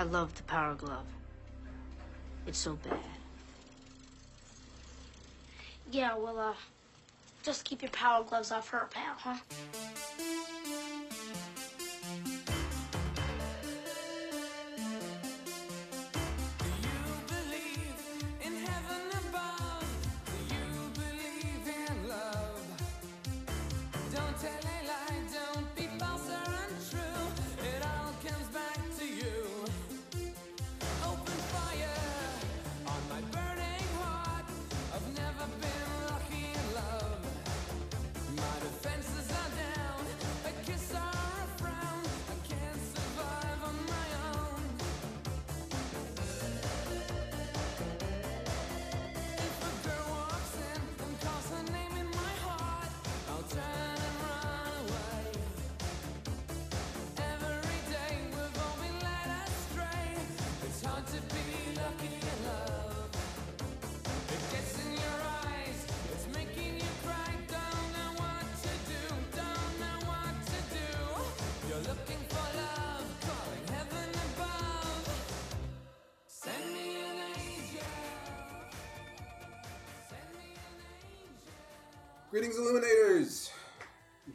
I love the Power Glove. It's so bad. Yeah, well, uh, just keep your power gloves off her, pal, huh?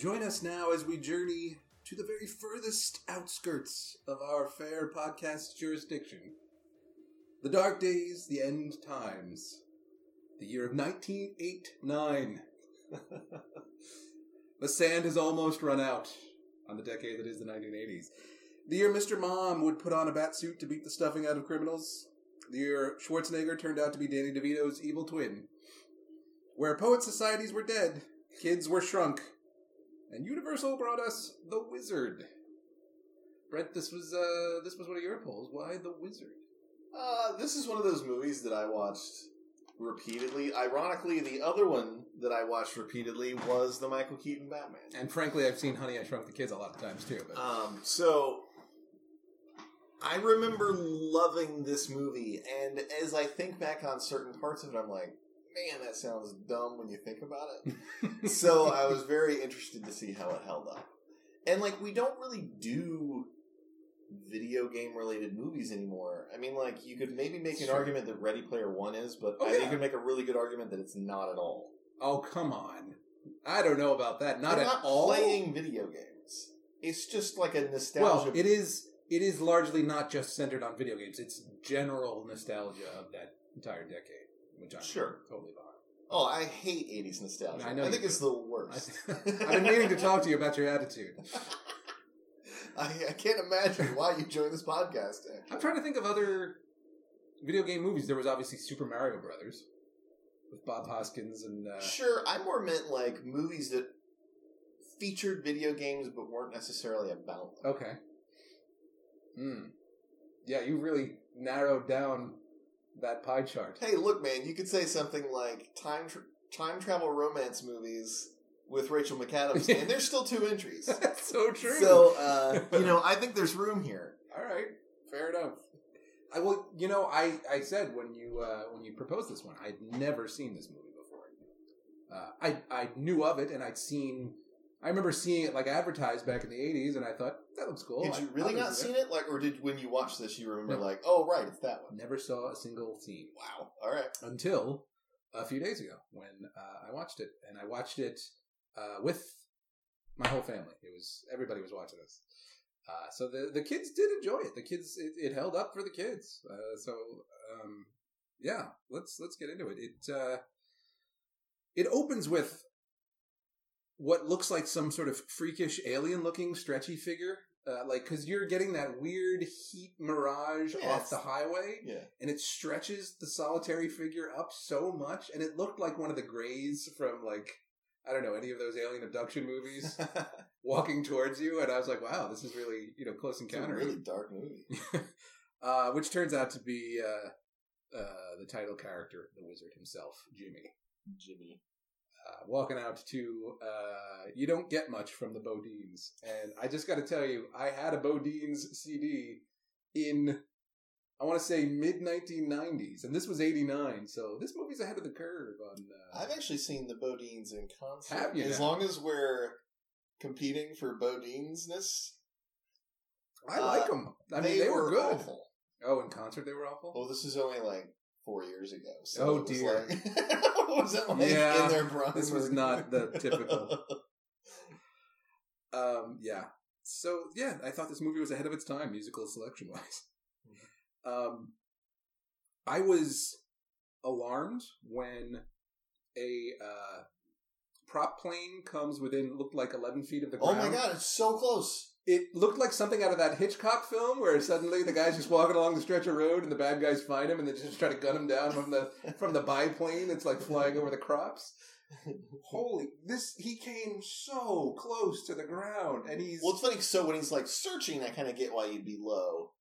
Join us now as we journey to the very furthest outskirts of our fair podcast jurisdiction. The dark days, the end times. The year of 1989. the sand has almost run out on the decade that is the 1980s. The year Mr. Mom would put on a bat suit to beat the stuffing out of criminals. The year Schwarzenegger turned out to be Danny DeVito's evil twin. Where poet societies were dead, kids were shrunk, and Universal brought us The Wizard. Brent, this was uh this was one of your polls. Why The Wizard? Uh, this is one of those movies that I watched repeatedly. Ironically, the other one that I watched repeatedly was the Michael Keaton Batman. And frankly, I've seen Honey I Shrunk the Kids a lot of times too. But Um, so I remember loving this movie, and as I think back on certain parts of it, I'm like, man, that sounds dumb when you think about it. so I was very interested to see how it held up. And like, we don't really do video game related movies anymore. I mean, like, you could maybe make an Sure. argument that Ready Player One is, but Oh, I think you could make a really good argument that it's not at all. oh come on, I don't know about that. Not They're at not all. playing video games. It's just like a nostalgia. Well, it is. It is largely not just centered on video games. It's general nostalgia of that entire decade, which I'm Sure. totally behind. Oh, I hate '80s nostalgia. I I, think you it's the worst. I've been meaning to talk to you about your attitude. I, I can't imagine why you joined this podcast. Actually. I'm trying to think of other video game movies. There was obviously Super Mario Brothers with Bob Hoskins and uh, Sure, I more meant like movies that featured video games but weren't necessarily about them. okay. Hmm. Yeah, you really narrowed down that pie chart. Hey, look, man, you could say something like time tra- time travel romance movies with Rachel McAdams, and there's still two entries. That's so true. So, uh, you know, I think there's room here. All right, fair enough. I well, you know, I I said when you uh, when you proposed this one, I'd never seen this movie before. Uh, I I knew of it, and I'd seen. I remember seeing it like advertised back in the '80s, and I thought that looks cool. Did you really not seen it? Like, or did when you watched this, you remember No. like, oh right, it's that one. Never saw a single scene Wow. All right. until a few days ago when uh, I watched it, and I watched it uh, with my whole family. It was everybody was watching this, uh, so the the kids did enjoy it. The kids it, it held up for the kids. Uh, so um, yeah, let's let's get into it. It uh, it opens with what looks like some sort of freakish alien looking stretchy figure. Uh, like, cause you're getting that weird heat mirage Yeah, off the highway Yeah. and it stretches the solitary figure up so much, and it looked like one of the Greys from like I don't know any of those alien abduction movies walking towards you, and I was like, wow, this is really you know close it's a encounter, really dark movie. uh, which turns out to be uh, uh, the title character, the wizard himself, Jimmy. Jimmy. Uh, walking out to uh, you don't get much from the Bodines, and I just got to tell you, I had a Bodines CD in I want to say mid 1990s, and this was 89, so this movie's ahead of the curve on. Uh, I've actually seen the Bodines in concert. Have you As now? long as we're competing for Bodinesness, I like uh, them. I mean, they, were, good. awful. Oh, in concert they were awful. Well, this is only like four years ago. So Oh, was dear. Like, was it like Yeah, in their prime? this was not the typical. Um, yeah. So yeah, I thought this movie was ahead of its time, musical selection wise. Um, I was alarmed when a uh, prop plane comes within looked like eleven feet of the ground. oh my god, it's so close. It looked like something out of that Hitchcock film where suddenly the guy's just walking along the stretch of road and the bad guys find him and they just try to gun him down from the from the biplane that's like flying over the crops. Holy, this he came so close to the ground and he's Well, it's funny. So when he's like searching, I kind of get why you'd be low.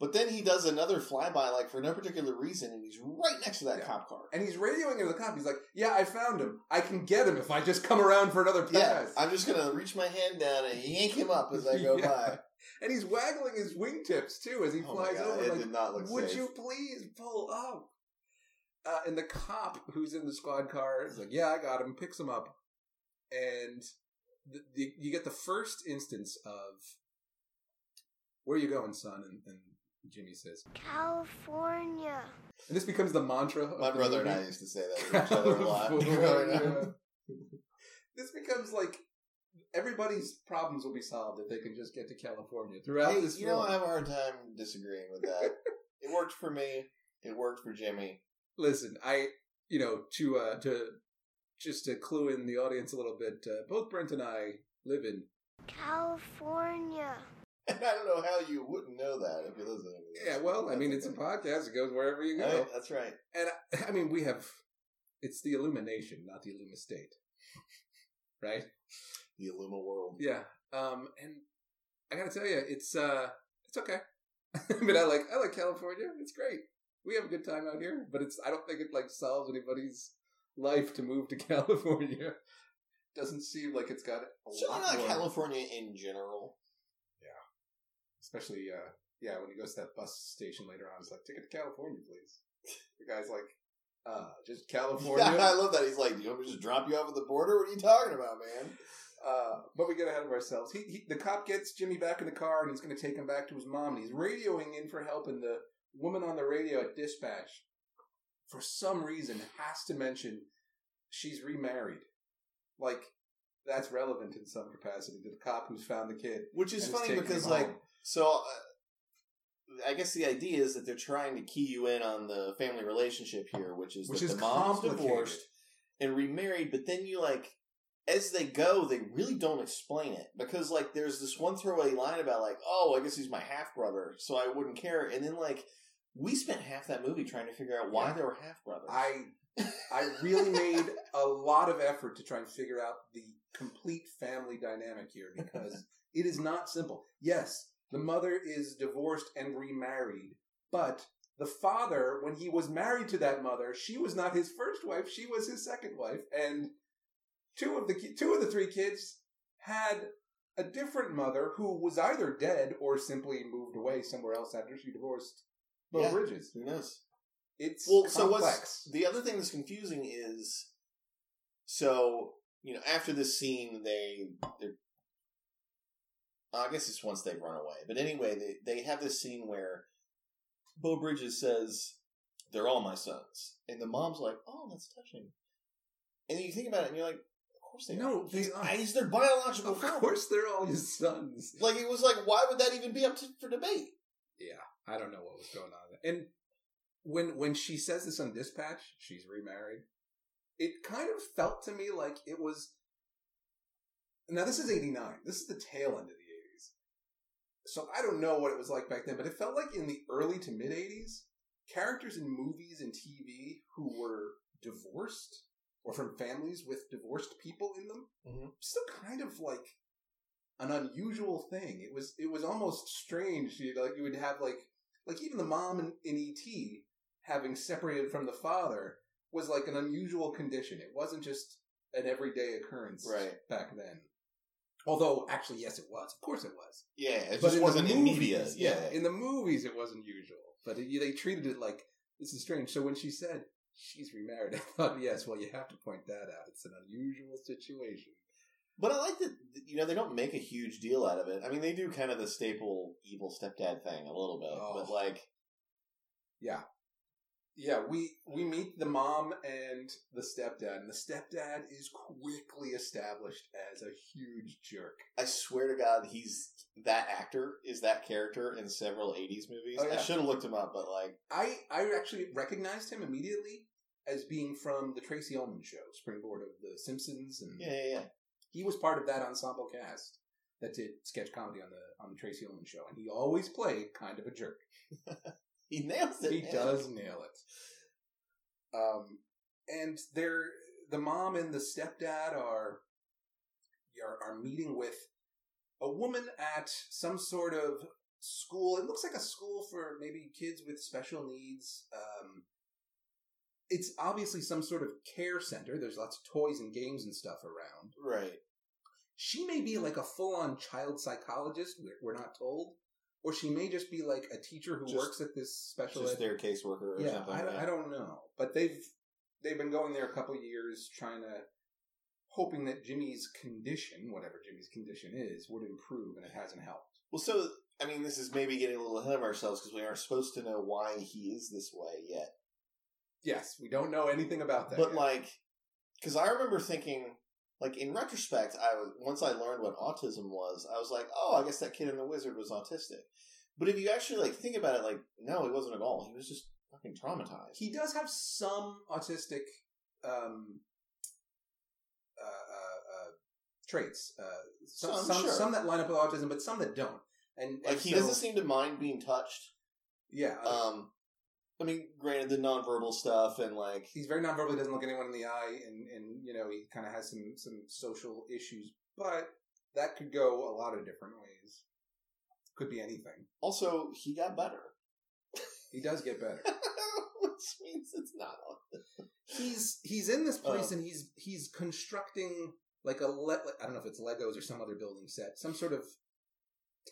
But then he does another flyby, like for no particular reason, and he's right next to that Yeah. cop car. and he's radioing to the cop. He's like, "Yeah, I found him. I can get him if I just come around for another Yeah, pass." I'm just gonna reach my hand down and yank him up as I go Yeah. by. and he's waggling his wingtips too as he Oh flies over. it like, did not look Would safe. you please pull up? Uh, and the cop who's in the squad car is like, "Yeah, I got him." Picks him up, and the, the, you get the first instance of where are you going, son? And, and Jimmy says, California. and this becomes the mantra. Of My the brother and. I used to say that to each other a lot. growing California. up. this becomes like everybody's problems will be solved if they can just get to California throughout Hey, this you film. know, I have a hard time disagreeing with that. it worked for me. It worked for Jimmy. Listen, I you know to uh to just to clue in the audience a little bit. Uh, both Brent and I live in California. And I don't know how you wouldn't know that if you listen to yeah. Well, I mean, it's a podcast. It goes wherever you go. Right, that's right. And I, I mean, we have it's the illumination, not the illumistate, right? The Illuma world. Yeah. Um, and I gotta tell you, it's uh, it's okay. I mean, I like I like California. It's great. We have a good time out here, but it's I don't think it like solves anybody's life to move to California. Doesn't seem like it's got a Certainly lot not California in general. Especially uh, yeah, when he goes to that bus station later on, it's like ticket to California, please. The guy's like, uh, just California. Yeah, I love that. He's like, "Do you want me to just drop you off at the border? What are you talking about, man?" Uh, but we get ahead of ourselves. He, he, the cop gets Jimmy back in the car, and he's going to take him back to his mom. And he's radioing in for help, and the woman on the radio at dispatch, for some reason, has to mention she's remarried. Like that's relevant in some capacity to the cop who's found the kid. Which is funny because, like, home. So uh, I guess the idea is that they're trying to key you in on the family relationship here, which is which that is the mom's divorced and remarried, but then you like. As they go, they really don't explain it because, like, there's this one throwaway line about, like, oh, I guess he's my half brother, so I wouldn't care. And then, like, we spent half that movie trying to figure out why Yeah. they were half brothers. I I really made a lot of effort to try and figure out the complete family dynamic here because it is not simple. Yes, the mother is divorced and remarried, but the father, when he was married to that mother, she was not his first wife; she was his second wife, and two of the two of the three kids had a different mother who was either dead or simply moved away somewhere else after she divorced Beau Yeah. Bridges. Who knows? It's Well, so complex. what's the other thing that's confusing is so you know after this scene they they I guess it's once they run away, but anyway they they have this scene where Beau Bridges says they're all my sons, and the mom's like, oh that's touching, and you think about it and you're like, of course they No, are. they he's, are. he's their biological Of father. course, they're all his sons. Like it was like, why would that even be up to, for debate? Yeah, I don't know what was going on. And when when she says this on dispatch, she's remarried. It kind of felt to me like it was. Now this is '89. This is the tail end of the '80s. So I don't know what it was like back then, but it felt like in the early to mid '80s, characters in movies and TV who were divorced or from families with divorced people in them Mhm. still kind of like an unusual thing. It was it was almost strange. You like you would have like like even the mom in, in ET having separated from the father was like an unusual condition. It wasn't just an everyday occurrence Right. back then. Although actually, yes, it was. Of course, it was. Yeah, it But just in wasn't the in movies, media. Yeah, in the movies, it wasn't usual. But it, they treated it like this is strange. So when she said she's remarried, I thought, yes, well, you have to point that out. It's an unusual situation. But I like that, you know, they don't make a huge deal out of it. I mean, they do kind of the staple evil stepdad thing a little bit, Oh. but like, Yeah. Yeah, we we meet the mom and the stepdad, and the stepdad is quickly established as a huge jerk. I swear to God, he's that actor is that character in several '80s movies. Oh, yeah. I should have looked him up, but like, I I actually recognized him immediately as being from the Tracey Ullman show, springboard of The Simpsons, and yeah, yeah, yeah. he was part of that ensemble cast that did sketch comedy on the on the Tracey Ullman show, and he always played kind of a jerk. He nails it. He man. does nail it. Um, and they're the mom and the stepdad are are, are meeting with a woman at some sort of school. It looks like a school for maybe kids with special needs. Um, it's obviously some sort of care center. There's lots of toys and games and stuff around. Right. She may be like a full on child psychologist. We're, we're not told. Or she may just be like a teacher who Just- works at this special Just ed their caseworker or yeah, something. I. I don't know, but they've they've been going there a couple years, trying to hoping that Jimmy's condition, whatever Jimmy's condition is, would improve, and it hasn't helped. Well, so I mean, this is maybe getting a little ahead of ourselves because we aren't supposed to know why he is this way yet. Yes, we don't know anything about that. But yet. like, because I remember thinking, like in retrospect, I was once I learned what autism was, I was like, oh, I guess that kid in the wizard was autistic. But if you actually like think about it, like, no, he wasn't at all. He was just fucking traumatized. he does have some autistic um, uh, uh, uh, traits, uh, some Some, some, sure. some that line up with autism, but some that don't. And, like and he so- doesn't seem to mind being touched. Yeah, uh, Um, I mean, granted, the nonverbal stuff and like, he's very nonverbal. He doesn't look anyone in the eye, and and you know he kind of has some some social issues, but that could go a lot of different ways. Could be anything. also he got better, He does get better. which means it's not. he's he's in this oh. place Oh. and he's he's constructing like a le- I don't know if it's Legos or some other building set, some sort of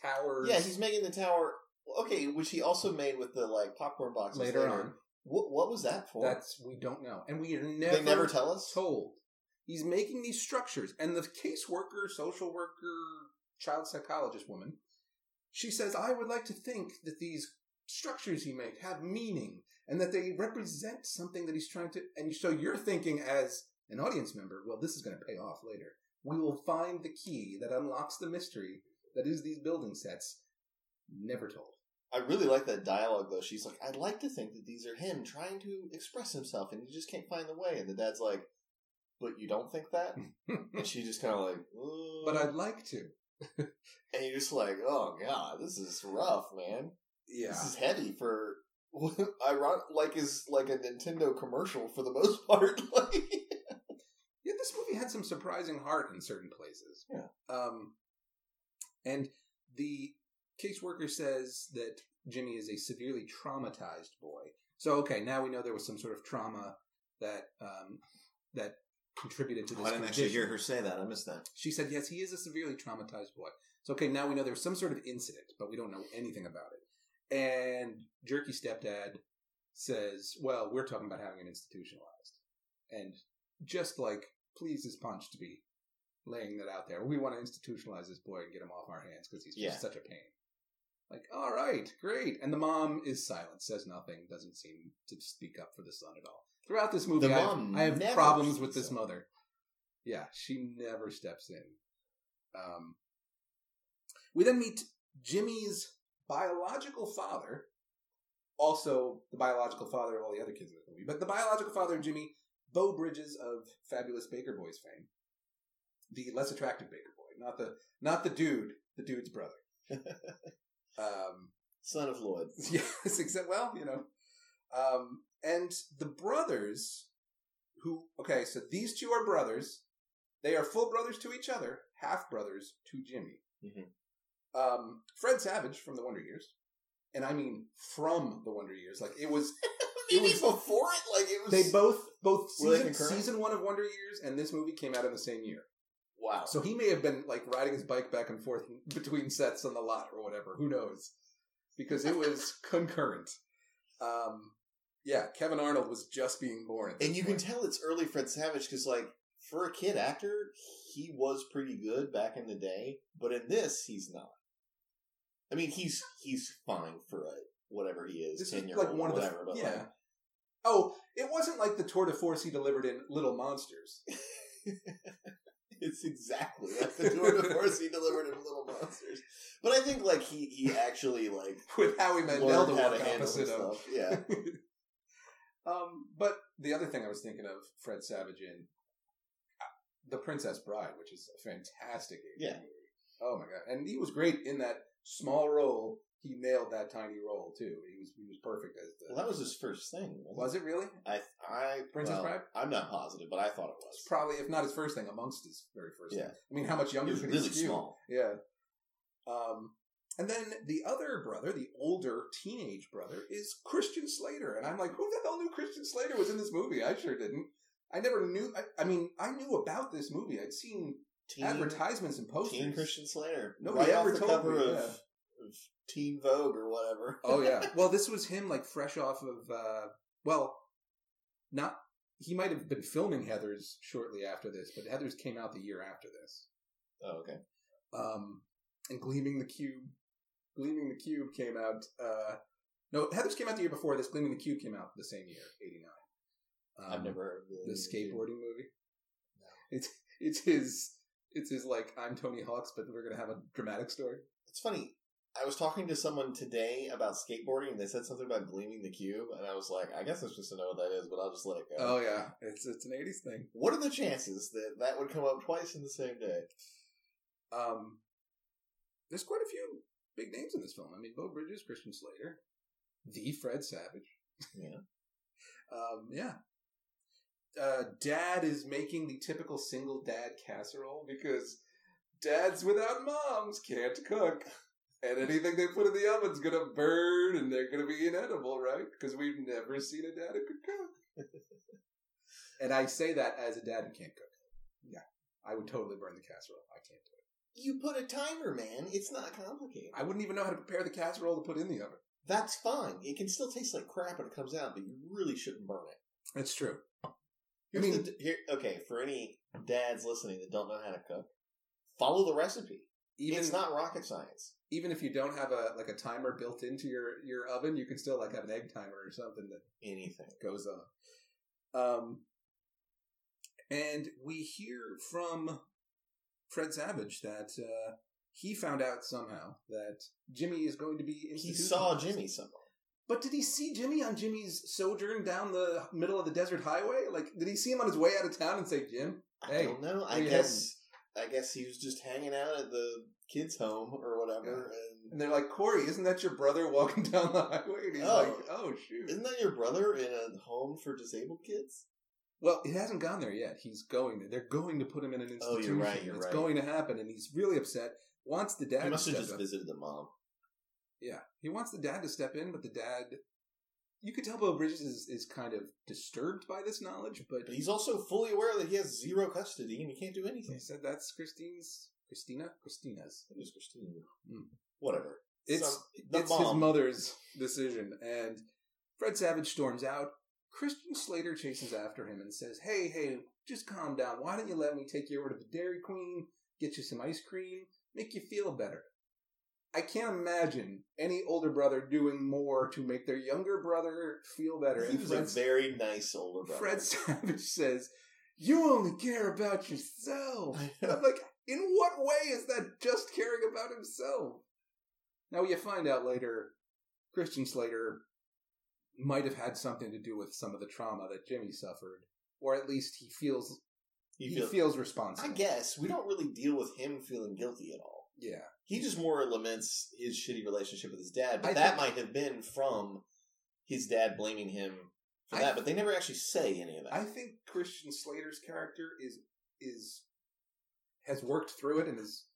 towers. Yeah, he's making the tower. Okay, which he also made with the like popcorn boxes later on. What what was that for? That's we don't know, and we are never they never tell us. told. He's making these structures, and the caseworker, social worker, child psychologist woman, she says, "I would like to think that these structures he make have meaning, and that they represent something that he's trying to." And so you're thinking, as an audience member, well, this is going to pay off later. We will find the key that unlocks the mystery that is these building sets. Never told. I really like that dialogue though. She's like, "I'd like to think that these are him trying to express himself, and he just can't find the way." And the dad's like, "But you don't think that?" and she just kind of like, but I'd like to. and you're just like, "Oh god, this is rough, man. Yeah. This is heavy for." Ironic, like is like a Nintendo commercial for the most part. Like, Yeah, this movie had some surprising heart in certain places. Yeah. Um, and the caseworker says that Jimmy is a severely traumatized boy. So okay, now we know there was some sort of trauma that um, that contributed to this. I didn't condition. Actually hear her say that. I missed that. She said yes, he is a severely traumatized boy. So okay, now we know there was some sort of incident, but we don't know anything about it. And jerky stepdad says, "Well, we're talking about having it institutionalized," and just like pleases Punch to be laying that out there. We want to institutionalize this boy and get him off our hands because he's just Yeah. such a pain. Like, all right, great. And the mom is silent, says nothing, doesn't seem to speak up for the son at all. Throughout this movie, The I have, I have problems with this up. mother. Yeah, she never steps in. Um, we then meet Jimmy's biological father, also the biological father of all the other kids in the movie, but the biological father of Jimmy, Beau Bridges of Fabulous Baker Boys fame, the less attractive Baker Boy, not the not the dude, the dude's brother. um, Son of Lloyd. yes, except well, you know, um, and the brothers who okay, so these two are brothers. They are full brothers to each other, half brothers to Jimmy. Mhm. Um, Fred Savage from the Wonder Years, and I mean from the Wonder Years. Like it was, It was- before it? Like it was. they both both season, season one of Wonder Years and this movie came out in the same year. Wow. So he may have been like riding his bike back and forth between sets on the lot or whatever. Who knows? Because it was concurrent. Um, yeah, Kevin Arnold was just being born. And you can tell it's early Fred Savage because, like, for a kid actor, he was pretty good back in the day, but in this, he's not. I mean, he's he's fine for a whatever he is, This ten is year like old, one of the whatever. but yeah. like, Oh, it wasn't like the tour de force he delivered in Little Monsters. it's exactly like the tour de force he delivered in Little Monsters. But I think like he he actually like with Howie Mandel how work to handle opposite of. Yeah, um, but the other thing I was thinking of Fred Savage in uh, The Princess Bride, which is a fantastic Yeah. movie. Oh my god, and he was great in that small role. He nailed that tiny role too. He was he was perfect as the. well, that was his first thing. Wasn't was it really? I I Princess well, Bride? I'm not positive, but I thought it It's was. probably, if not his first thing, amongst his very first. Yeah. thing. I mean, how much He younger was could really he small. Yeah. Um, and then the other brother, the older teenage brother, is Christian Slater, and I'm like, who the hell knew Christian Slater was in this movie? I sure didn't. I never knew. I, I mean, I knew about this movie. I'd seen Teen, advertisements and posters. teen Christian Slater, Nobody right ever off the told cover me, of Teen Vogue or whatever. Oh yeah. Well, this was him, like fresh off of. uh Well, not. He might have been filming Heathers shortly after this, but Heathers came out the year after this. Oh, okay. um, and Gleaming the Cube. Gleaming the Cube came out. Uh, no, Heathers came out the year before this. Gleaming the Cube came out the same year, eighty nine. I've never heard of Um, the the skateboarding movie. It's it's his it's his like I'm Tony Hawk's, but we're gonna have a dramatic story. It's funny. I was talking to someone today about skateboarding, and they said something about gleaming the cube, and I was like, I guess I'm supposed to know what that is, but I'll just let it go. Oh yeah, it's it's an eighties thing. What are the chances that that would come up twice in the same day? Um, there's quite a few big names in this film. I mean, Beau Bridges, Christian Slater, the Fred Savage. Yeah. Um, yeah. Uh, dad is making the typical single dad casserole because dads without moms can't cook. And anything they put in the oven's gonna burn and they're gonna be inedible, right? Because we've never seen a dad who could cook. and I say that as a dad who can't cook. Yeah. I would totally burn the casserole. I can't do it. You put a timer, man. It's not complicated. I wouldn't even know how to prepare the casserole to put in the oven. That's fine. It can still taste like crap when it comes out, but you really shouldn't burn it. That's true. Here's I mean- the, here, okay, for any dads listening that don't know how to cook, follow the recipe. Even it's not rocket science. even if you don't have a like a timer built into your your oven, you can still like have an egg timer or something that Anything. goes on. Um, and we hear from Fred Savage that uh, he found out somehow that Jimmy is going to be. He saw. Jimmy somewhere. but did he see Jimmy on Jimmy's sojourn down the middle of the desert highway? Like, did he see him on his way out of town and say, "Jim"? I Hey, don't know. I guess I guess he was just hanging out at the kids' home or whatever. And they're like, Corey, isn't that your brother walking down the highway? And he's Oh. like, oh shoot. Isn't that your brother in a home for disabled kids? Well, it hasn't gone there yet. He's going there. They're going to put him in an institution. Oh, you're right, you're it's right. going to happen, and he's really upset. Wants the dad he to must have just in. visited the mom. Yeah, he wants the dad to step in, but the dad. You could tell Beau Bridges is, is kind of disturbed by this knowledge, but But he's also fully aware that he has zero custody and he can't do anything. he said that's Christine's. Christina? Christina's. It was Christine. Hmm. Whatever. It's the it's his mother's decision, and Fred Savage storms out. Christian Slater chases after him and says, "Hey, hey, just calm down. Why don't you let me take you over to the Dairy Queen, get you some ice cream, make you feel better?" I can't imagine any older brother doing more to make their younger brother feel better. He And was Fred, a very nice older brother. Fred Savage says, "You only care about yourself." I'm like, in what way is that just caring about himself? Now you find out later, Christian Slater might have had something to do with some of the trauma that Jimmy suffered, or at least he feels He he feels- feels responsible. I guess we don't really deal with him feeling guilty at all. Yeah, He just more laments his shitty relationship with his dad, but I that think- might have been from his dad blaming him for I- that. But they never actually say any of that. I think Christian Slater's character is is has worked through it and is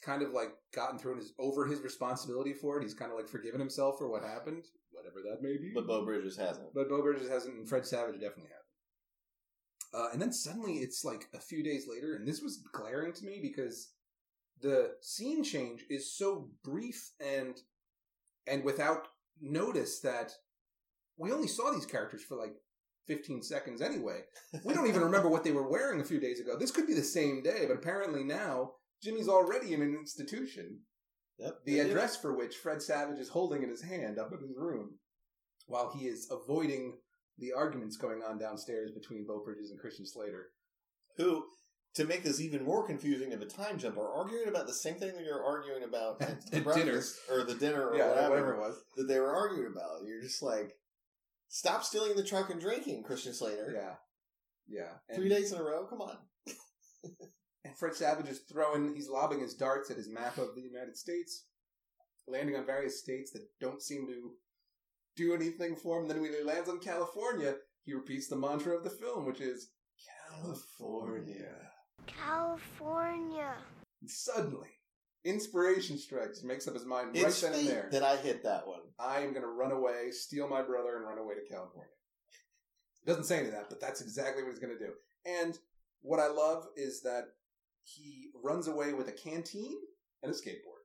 kind of like gotten through and is over his responsibility for it. He's kind of like forgiven himself for what happened, whatever that may be. but Beau Bridges hasn't. But Beau Bridges hasn't, and Fred Savage definitely hasn't. Uh, and then suddenly it's like a few days later, and this was glaring to me because the scene change is so brief and and without notice that we only saw these characters for like 15 seconds anyway. We don't even remember what they were wearing a few days ago. This could be the same day, but apparently now Jimmy's already in an institution. Yep. the address for which Fred Savage is holding in his hand up in his room while he is avoiding the arguments going on downstairs between Beau Bridges and Christian Slater. who, to make this even more confusing of a time jump, are arguing about the same thing that you're arguing about At- the breakfast or the dinner or yeah, whatever, whatever it was. that they were arguing about. You're just like, stop stealing the truck and drinking, Christian Slater. Yeah. Yeah. And, Three days in a row? Come on. and Fred Savage is throwing, he's lobbing his darts at his map of the United States, landing on various states that don't seem to do anything for him. Then when he lands on California, he repeats the mantra of the film, which is California. California. Suddenly, inspiration strikes. He makes up his mind It's right then and fate there. that I hit that one. I am going to run away, steal my brother, and run away to California. Doesn't say any of that, but that's exactly what he's going to do. And what I love is that he runs away with a canteen and a skateboard.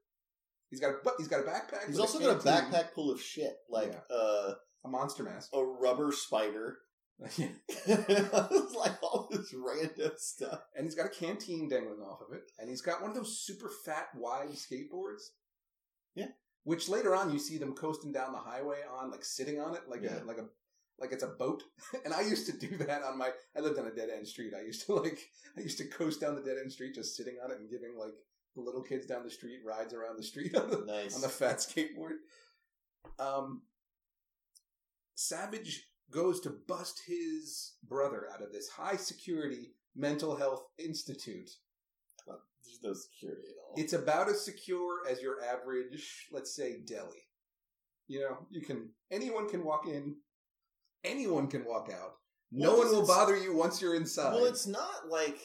He's got a but he's got a backpack. He's with also got a canteen, backpack full of shit, like uh, a monster mask. a rubber spider, Yeah. It's like all this random stuff. and he's got a canteen dangling off of it, and he's got one of those super fat, wide skateboards. Yeah. Which later on you see them coasting down the highway on, like sitting on it, like Yeah. a like a like it's a boat. and I used to do that on my. I lived on a dead end street. I used to like I used to coast down the dead end street, just sitting on it and giving like the little kids down the street rides around the street on the Nice. on the fat skateboard. Um, Savage goes to bust his brother out of this high security mental health institute. There's no security at all. It's about as secure as your average, let's say, deli. You know, you can anyone can walk in, anyone can walk out. No Well, one will bother you once you're inside. well, it's not like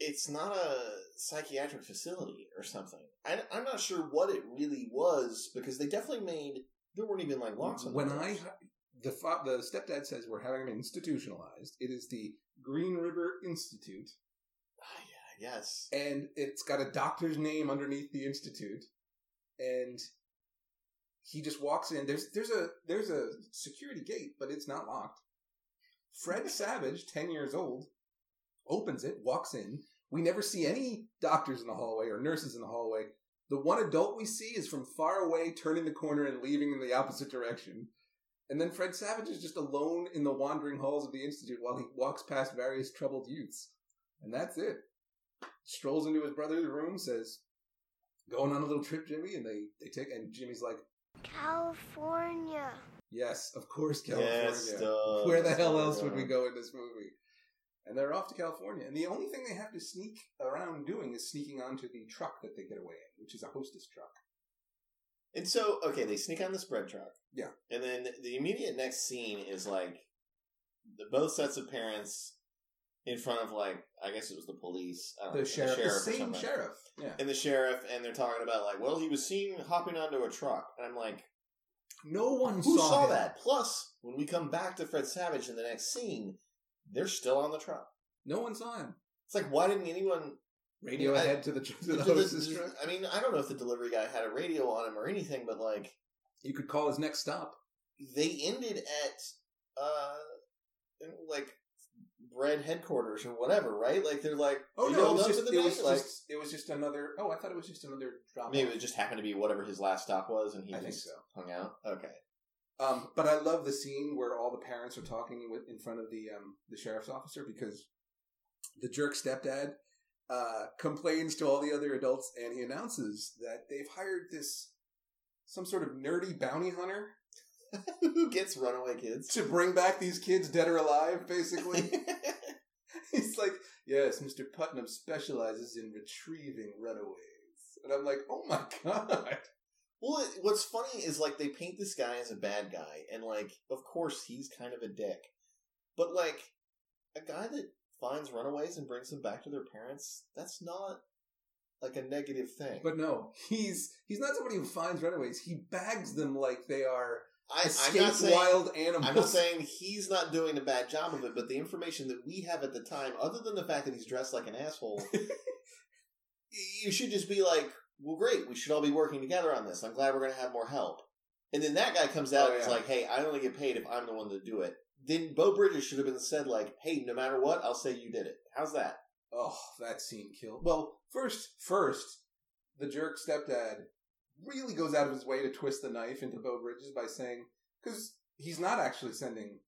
it's not a psychiatric facility or something. I, I'm not sure what it really was because they definitely made there weren't even like locks on the when. I the fa- the stepdad says we're having him institutionalized. It is the Green River Institute, Ah, yeah, I guess. and it's got a doctor's name underneath the institute, and he just walks in. There's there's a there's a security gate, but it's not locked. Fred Savage, ten years old, opens it, walks in. We never see any doctors in the hallway or nurses in the hallway. The one adult we see is from far away, turning the corner and leaving in the opposite direction. And then Fred Savage is just alone in the wandering halls of the Institute while he walks past various troubled youths. And that's it. Strolls into his brother's room, says, Going on a little trip, Jimmy? And they, they take, and Jimmy's like, California. Yes, of course, California. Yes, duh. Where the hell else would we go in this movie? And they're off to California. And the only thing they have to sneak around doing is sneaking onto the truck that they get away in, which is a hostess truck. And so, okay, they sneak on the spread truck. Yeah. And then the immediate next scene is like the, both sets of parents in front of like I guess it was the police, I don't know, The sheriff, the, same sheriff. Yeah. and the sheriff, and they're talking about like, well, he was seen hopping onto a truck, and I'm like, No one who saw, saw that? Plus, when we come back to Fred Savage in the next scene, they're still on the truck. No one saw him. It's like, why didn't anyone? Radio I- ahead to the, to the the- the- truck. I mean, I don't know if the delivery guy had a radio on him or anything, but like, You could call his next stop. they ended at uh like bread headquarters or whatever, right? Like they're like, Oh no, it was just it was like just it was just another. Oh, I thought it was just another drop. maybe it just happened to be whatever his last stop was, and he I just so. hung out. Okay, Um, but I love the scene where all the parents are talking with in front of the um, the sheriff's officer because the jerk stepdad uh, complains to all the other adults and he announces that they've hired this some sort of nerdy bounty hunter who gets runaway kids? to bring back these kids dead or alive. Basically, he's like, "Yes, Mister Putnam specializes in retrieving runaways," and I'm like, "Oh my god." well, what's funny is like they paint this guy as a bad guy, and like, of course, he's kind of a dick, but like a guy that finds runaways and brings them back to their parents—that's not like a negative thing. But no, he's he's not somebody who finds runaways. He bags them like they are I, I'm escaped not saying wild animals. I'm not saying he's not doing a bad job of it, but the information that we have at the time, other than the fact that he's dressed like an asshole, you should just be like, well, great, we should all be working together on this. I'm glad we're going to have more help. And then that guy comes out Oh, and is like, hey, I only get paid if I'm the one to do it. Then Beau Bridges should have been said, like, hey, no matter what, I'll say you did it. How's that? Oh, that scene killed. Well, first, first, the jerk stepdad really goes out of his way to twist the knife into Beau Bridges by saying, because he's not actually sending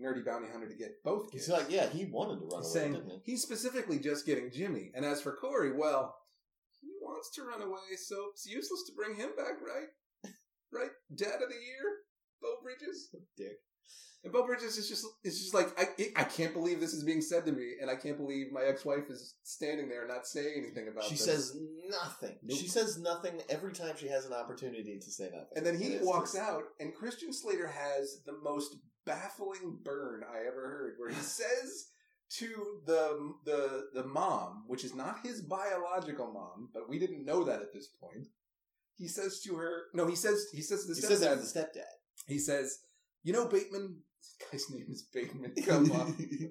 Nerdy Bounty Hunter to get both kids. He's like, yeah, he wanted to run He's away, saying didn't he? he's specifically just getting Jimmy. And as for Corey, well, he wants to run away, so it's useless to bring him back, right? right? Dad of the year, Beau Bridges. Dick. And Beau Bridges is just it's just like I I can't believe this is being said to me, and I can't believe my ex wife is standing there not saying anything about it. She this. says nothing. Nope. She says nothing every time she has an opportunity to say nothing. and then he walks just- out, and Christian Slater has the most baffling burn I ever heard, where he says to the the the mom, which is not his biological mom, but we didn't know that at this point. He says to her, no, he says he says to the He says stepdad, that to the stepdad. he says, "You know, Bateman." This guy's name is Bateman. Come on.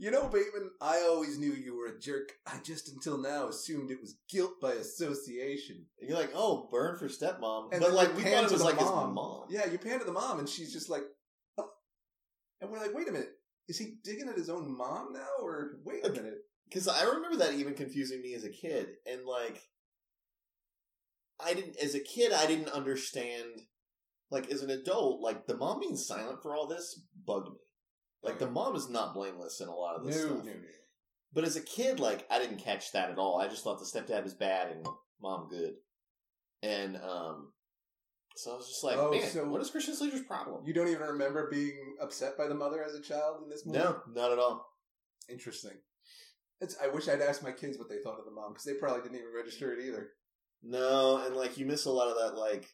You know, Bateman, I always knew you were a jerk. I just until now assumed it was guilt by association. And you're like, oh, burn for stepmom. And but like, we thought it was like his mom. mom. Yeah, you pan to the mom, and she's just like, oh. and we're like, wait a minute, is he digging at his own mom now, or wait a minute? Because I remember that even confusing me as a kid, and like, I didn't. As a kid, I didn't understand. Like as an adult, like the mom being silent for all this bugged me. Like the mom is not blameless in a lot of this no, stuff. no. But as a kid, like I didn't catch that at all. I just thought the stepdad was bad and mom good. And um so I was just like, Oh, man, so- what is Christian Slater's problem? You don't even remember being upset by the mother as a child in this movie? no, not at all. Interesting. It's, I wish I'd asked my kids what they thought of the mom because they probably didn't even register it either. No, and like you miss a lot of that like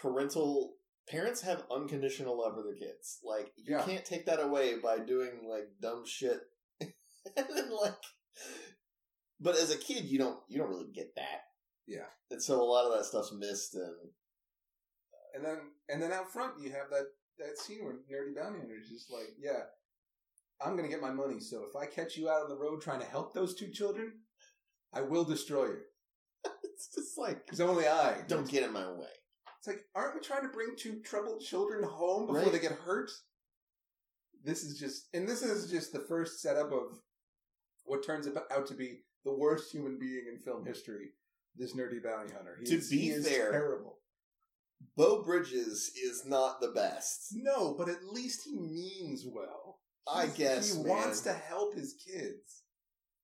parental parents have unconditional love for their kids. Like you Yeah. can't take that away by doing like dumb shit. and then like but as a kid you don't you don't really get that. Yeah. And so a lot of that stuff's missed and And then and then out front you have that that scene where Nerdy Bounty Hunter is just like, yeah, I'm gonna get my money. So if I catch you out on the road trying to help those two children, I will destroy you it's just like because only I don't get in my way. It's like, aren't we trying to bring two troubled children home before Right. they get hurt? This is just, and this is just the first setup of what turns out to be the worst human being in film history. This nerdy bounty hunter. He To is- be fair- terrible. Beau Bridges is not the best. No, but at least he means well. I guess he man. wants to help his kids,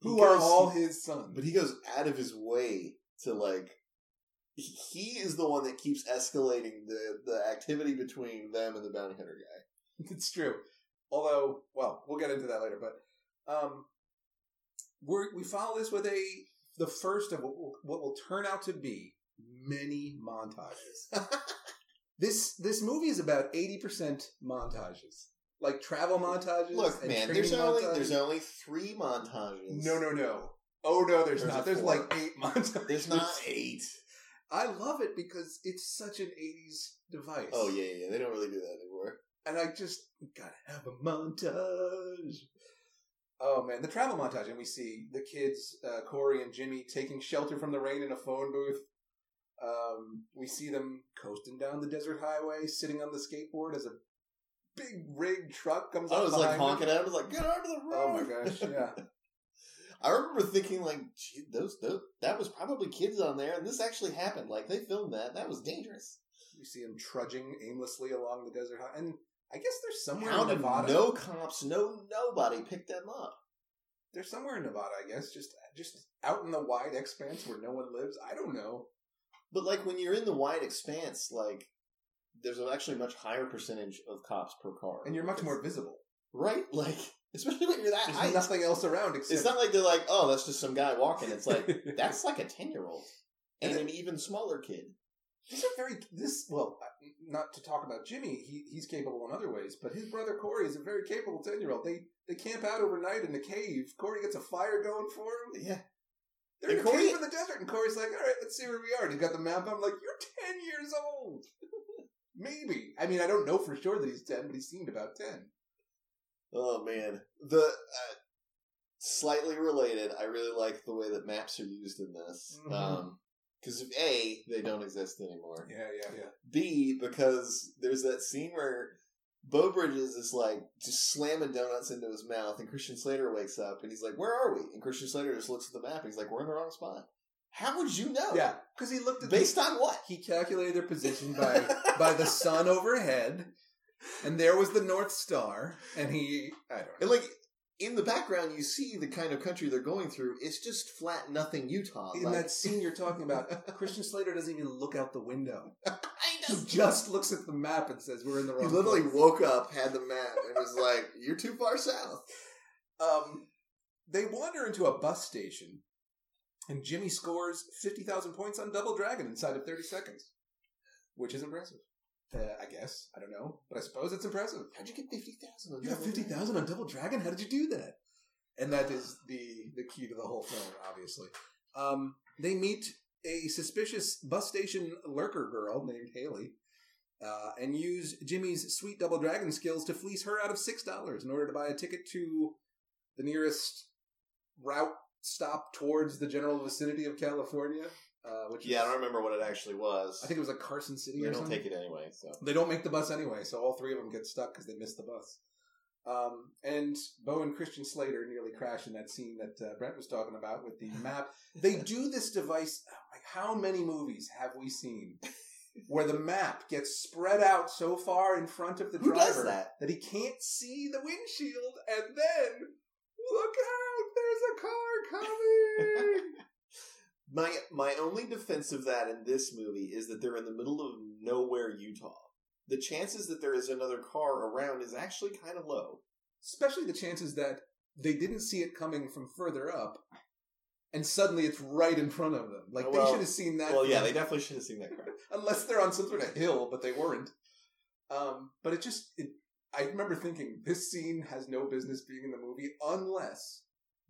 who are all his sons. But he goes out of his way to like he is the one that keeps escalating the the activity between them and the bounty hunter guy. It's true. Although, well, we'll get into that later. But um, we're, we follow this with a the first of what will, what will turn out to be many montages. this this movie is about eighty percent montages, like travel montages. Look, and man, there's only montages. there's only three montages. no, no, no. Oh no, there's, There's not. There's like eight montages. There's not eight. I love it because it's such an '80s device. Oh yeah, yeah, they don't really do that anymore. and I just gotta have a montage. Oh man, the travel montage, and we see the kids, uh, Corey and Jimmy, taking shelter from the rain in a phone booth. Um, we see them coasting down the desert highway, sitting on the skateboard as a big rig truck comes I was like them. honking at him. I was like, "Get out of the road!" Oh my gosh, yeah. I remember thinking like, those, those that was probably kids on there, and this actually happened. Like they filmed that. That was dangerous. You see them trudging aimlessly along the desert and I guess there's somewhere How in Nevada. no cops, no nobody picked them up? They're somewhere in Nevada, I guess, just just out in the wide expanse where no one lives. I don't know. But like when you're in the wide expanse, like there's actually much higher percentage of cops per car, And you're much more visible. right. Like especially when you're that There's high. nothing else around except It's not like they're like, oh, that's just some guy walking. It's like that's like a ten year old and an even smaller kid. these are very this. Well, not to talk about Jimmy, he he's capable in other ways, but his brother Corey is a very capable ten year old. They they camp out overnight in the cave. Corey gets a fire going for him. Yeah, They're in And Corey- cave in the desert, and Corey's like, "All right, let's see where we are." And he's got the map. I'm like, "You're ten years old." Maybe. I mean, I don't know for sure that he's ten, but he seemed about ten. Oh man, the uh, slightly related. I really like the way that maps are used in this. Mhm. Um, because of a, they don't exist anymore. Yeah, yeah, yeah. B, because there's that scene where Beau Bridges is like just slamming donuts into his mouth, and Christian Slater wakes up and he's like, "Where are we?" And Christian Slater just looks at the map and he's like, "We're in the wrong spot." How would you know? Yeah, because he looked at Based on what? he calculated their position by by the sun overhead, and there was the North Star, and he I don't know. And like in the background, you see the kind of country they're going through. It's just flat nothing Utah. In Like- that scene you're talking about, Christian Slater doesn't even look out the window. He just looks at the map and says, "We're in the wrong." He literally place." woke up, had the map, and was like, "You're too far south." Um, they wander into a bus station, and Jimmy scores fifty thousand points on Double Dragon inside of thirty seconds, which is impressive. Uh, I guess I don't know, but I suppose it's impressive. How'd you get fifty thousand? You got fifty thousand on Double Dragon. How did you do that? And that is the the key to the whole film, obviously. Um, they meet a suspicious bus station lurker girl named Haley, uh, and use Jimmy's sweet Double Dragon skills to fleece her out of six dollars in order to buy a ticket to the nearest route stop towards the general vicinity of California. Uh, which Yeah, is, I don't remember what it actually was. I think it was like Carson City they or don't something. take it anyway. So They don't make the bus anyway, so all three of them get stuck because they missed the bus. Um, and Beau and Christian Slater nearly crash in that scene that uh, Brent was talking about with the map. They do this device. Like, how many movies have we seen where the map gets spread out so far in front of the Who driver does that? he can't see the windshield, and then look out! There's a car coming. my my only defense of that in this movie is that they're in the middle of nowhere, Utah. The chances that there is another car around is actually kind of low. especially the chances that they didn't see it coming from further up, and suddenly it's right in front of them. Like they should have seen that. Well, yeah, they definitely should have seen that car. unless they're on some sort of hill, but they weren't. Um, but it just, it, I remember thinking this scene has no business being in the movie unless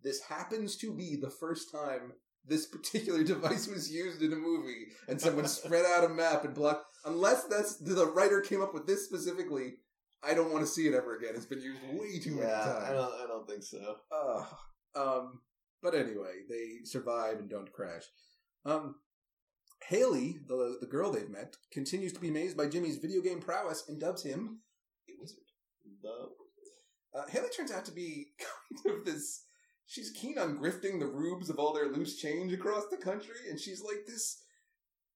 this happens to be the first time this particular device was used in a movie and someone spread out a map and blocked. Unless that's the writer came up with this specifically, I don't want to see it ever again. It's been used way too many times. I don't. I don't think so. Ugh. um, but anyway, they survive and don't crash. Um, Haley, the the girl they've met, continues to be amazed by Jimmy's video game prowess and dubs him a wizard. The- Uh, Haley turns out to be kind of this. She's keen on grifting the rubes of all their loose change across the country, and she's like this.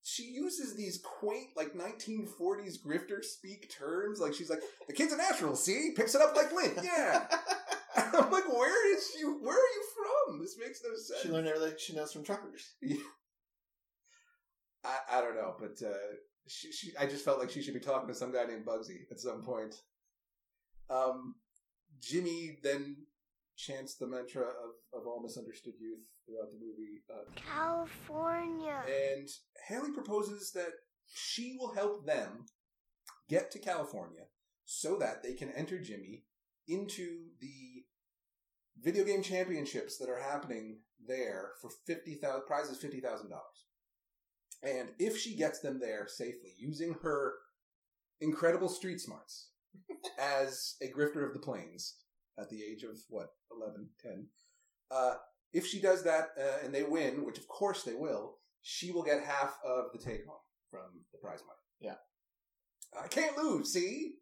She uses these quaint, like 1940s grifter speak terms. Like she's like, "The kid's a natural, see? Picks it up like lint, yeah." I'm like, "Where is she? Where are you from? This makes no sense." she learned everything she knows from truckers. I, I don't know, but uh, she, she, I just felt like she should be talking to some guy named Bugsy at some point. Um, Jimmy then chants the mantra of, of all misunderstood youth throughout the movie, uh, California. and Haley proposes that she will help them get to California so that they can enter Jimmy into the video game championships that are happening there for fifty thousand prizes fifty thousand dollars. And if she gets them there safely, using her incredible street smarts as a grifter of the plains at the age of what 11, 10, uh, if she does that uh, and they win, which of course they will, she will get half of the take home from the prize money. Yeah. I can't lose, see?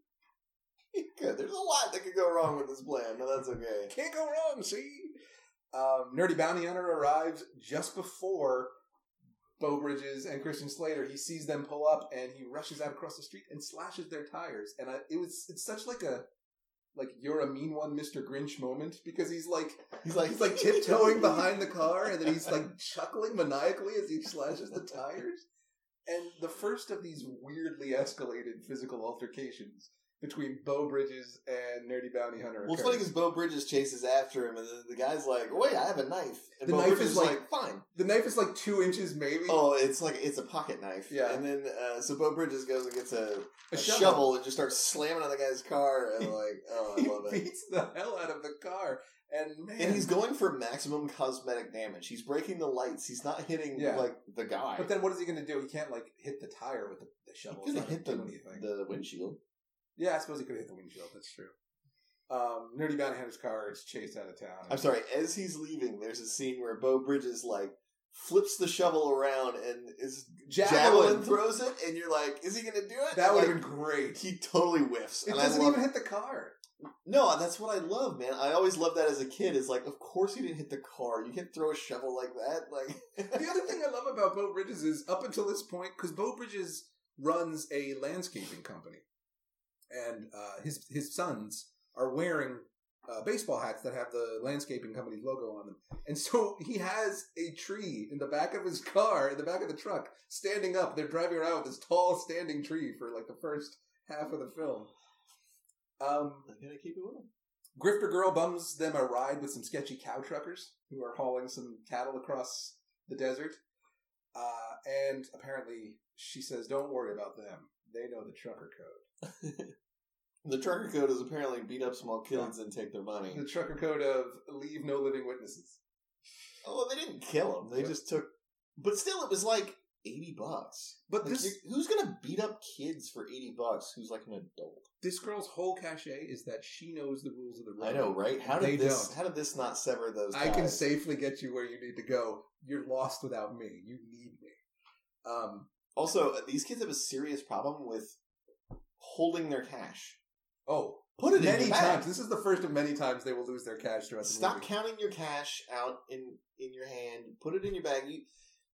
Good. There's a lot that could go wrong with this plan, but that's okay. Can't go wrong, see? Um, Nerdy Bounty Hunter arrives just before Beau Bridges and Christian Slater. He sees them pull up and he rushes out across the street and slashes their tires. And I, it was it's such like a like you're a mean one, Mr. Grinch moment because he's like He's like he's like tiptoeing behind the car and then he's like chuckling maniacally as he slashes the tires. And the first of these weirdly escalated physical altercations between Beau Bridges and Nerdy Bounty Hunter. Well, it's funny because Beau Bridges chases after him, and the, the guy's like, "Wait, I have a knife." And The Beau knife Bridges is like- like, "Fine." The knife is like two inches, maybe. Oh, it's like it's a pocket knife. Yeah. And then uh, so Beau Bridges goes and gets a, A a shovel. shovel. and just starts slamming on the guy's car, and like, oh, I he love it. beats the hell out of the car, and man, And he's going for maximum cosmetic damage. He's breaking the lights. He's not hitting Yeah. like the guy. But then, what is he going to do? He can't like hit the tire with the, the shovel. He's gonna not hit the, gonna do anything. the windshield. Yeah, I suppose he could hit the windshield. That's true. Um, Nerdy Bounty Hunter's car is chased out of town. I'm sorry. As he's leaving, there's a scene where Beau Bridges like flips the shovel around and is Javelin. javelin throws it, and you're like, "Is he going to do it?" That would have Like, been great. He totally whiffs. It and doesn't love- even hit the car. No, that's what I love, man. I always loved that as a kid. Is like, of course you didn't hit the car. You can't throw a shovel like that. Like The other thing I love about Beau Bridges is up until this point, because Beau Bridges runs a landscaping company, and uh, his his sons are wearing uh, baseball hats that have the landscaping company's logo on them, and so he has a tree in the back of his car, in the back of the truck, standing up. They're driving around with this tall standing tree for like the first half of the film. Um, I gotta keep it with him. Grifter Girl bums them a ride with some sketchy cow truckers who are hauling some cattle across the desert. Uh, and apparently, she says, Don't worry about them. They know the trucker code. The trucker code is apparently beat up small kids and take their money. The trucker code of leave no living witnesses. Oh, well, they didn't kill him. They Yeah. just took. But still, it was like eighty bucks. But Like, this who's gonna beat up kids for eighty bucks? Who's like an adult? this girl's whole cachet is that she knows the rules of the road. I know, right? How They did this? don't. How did this not sever those? I can safely get you where you need to go. You're lost without me. You need me. Um, Also, these kids have a serious problem with holding their cash. oh, Put it in many your bag. times. This is the first of many times they will lose their cash throughout the Stop counting your cash out in in your hand. Put it in your bag. You,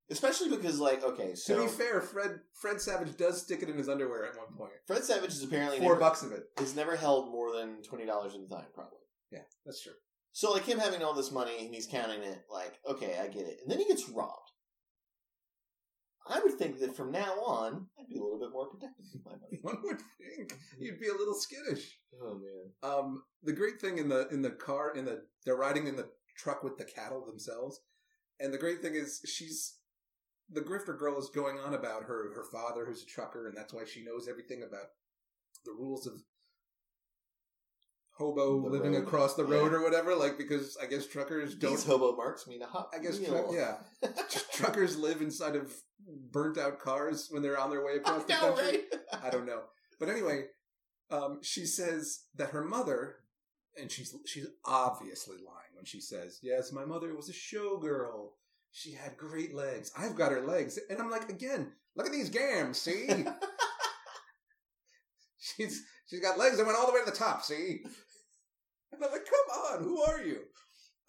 especially because, like, okay, so to be fair, Fred Fred Savage does stick it in his underwear at one point. Fred Savage is apparently Four never, bucks of it. has never held more than twenty dollars at a time, probably. Yeah, that's true. So, like him having all this money and he's counting it, like, okay, I get it, and then he gets robbed. I would think that from now on, I'd be a little bit more protective of my money. One would think you'd be a little skittish. Oh man, Um, the great thing in the in the car in the they're riding in the truck with the cattle themselves, and the great thing is she's the grifter girl is going on about her her father who's a trucker, and that's why she knows everything about the rules of hobo The living road. across the road Yeah. or whatever. Like because I guess truckers don't. these hobo marks mean a hot. I guess truck, yeah, truckers live inside of burnt out cars when they're on their way across the know, country. right? I don't know. But anyway, um, she says that her mother, and she's she's obviously lying when she says, "Yes, my mother was a showgirl. She had great legs. I've got her legs." And I'm like, again, look at these gams. See, she's she's got legs that went all the way to the top. See, I'm like, come on, who are you?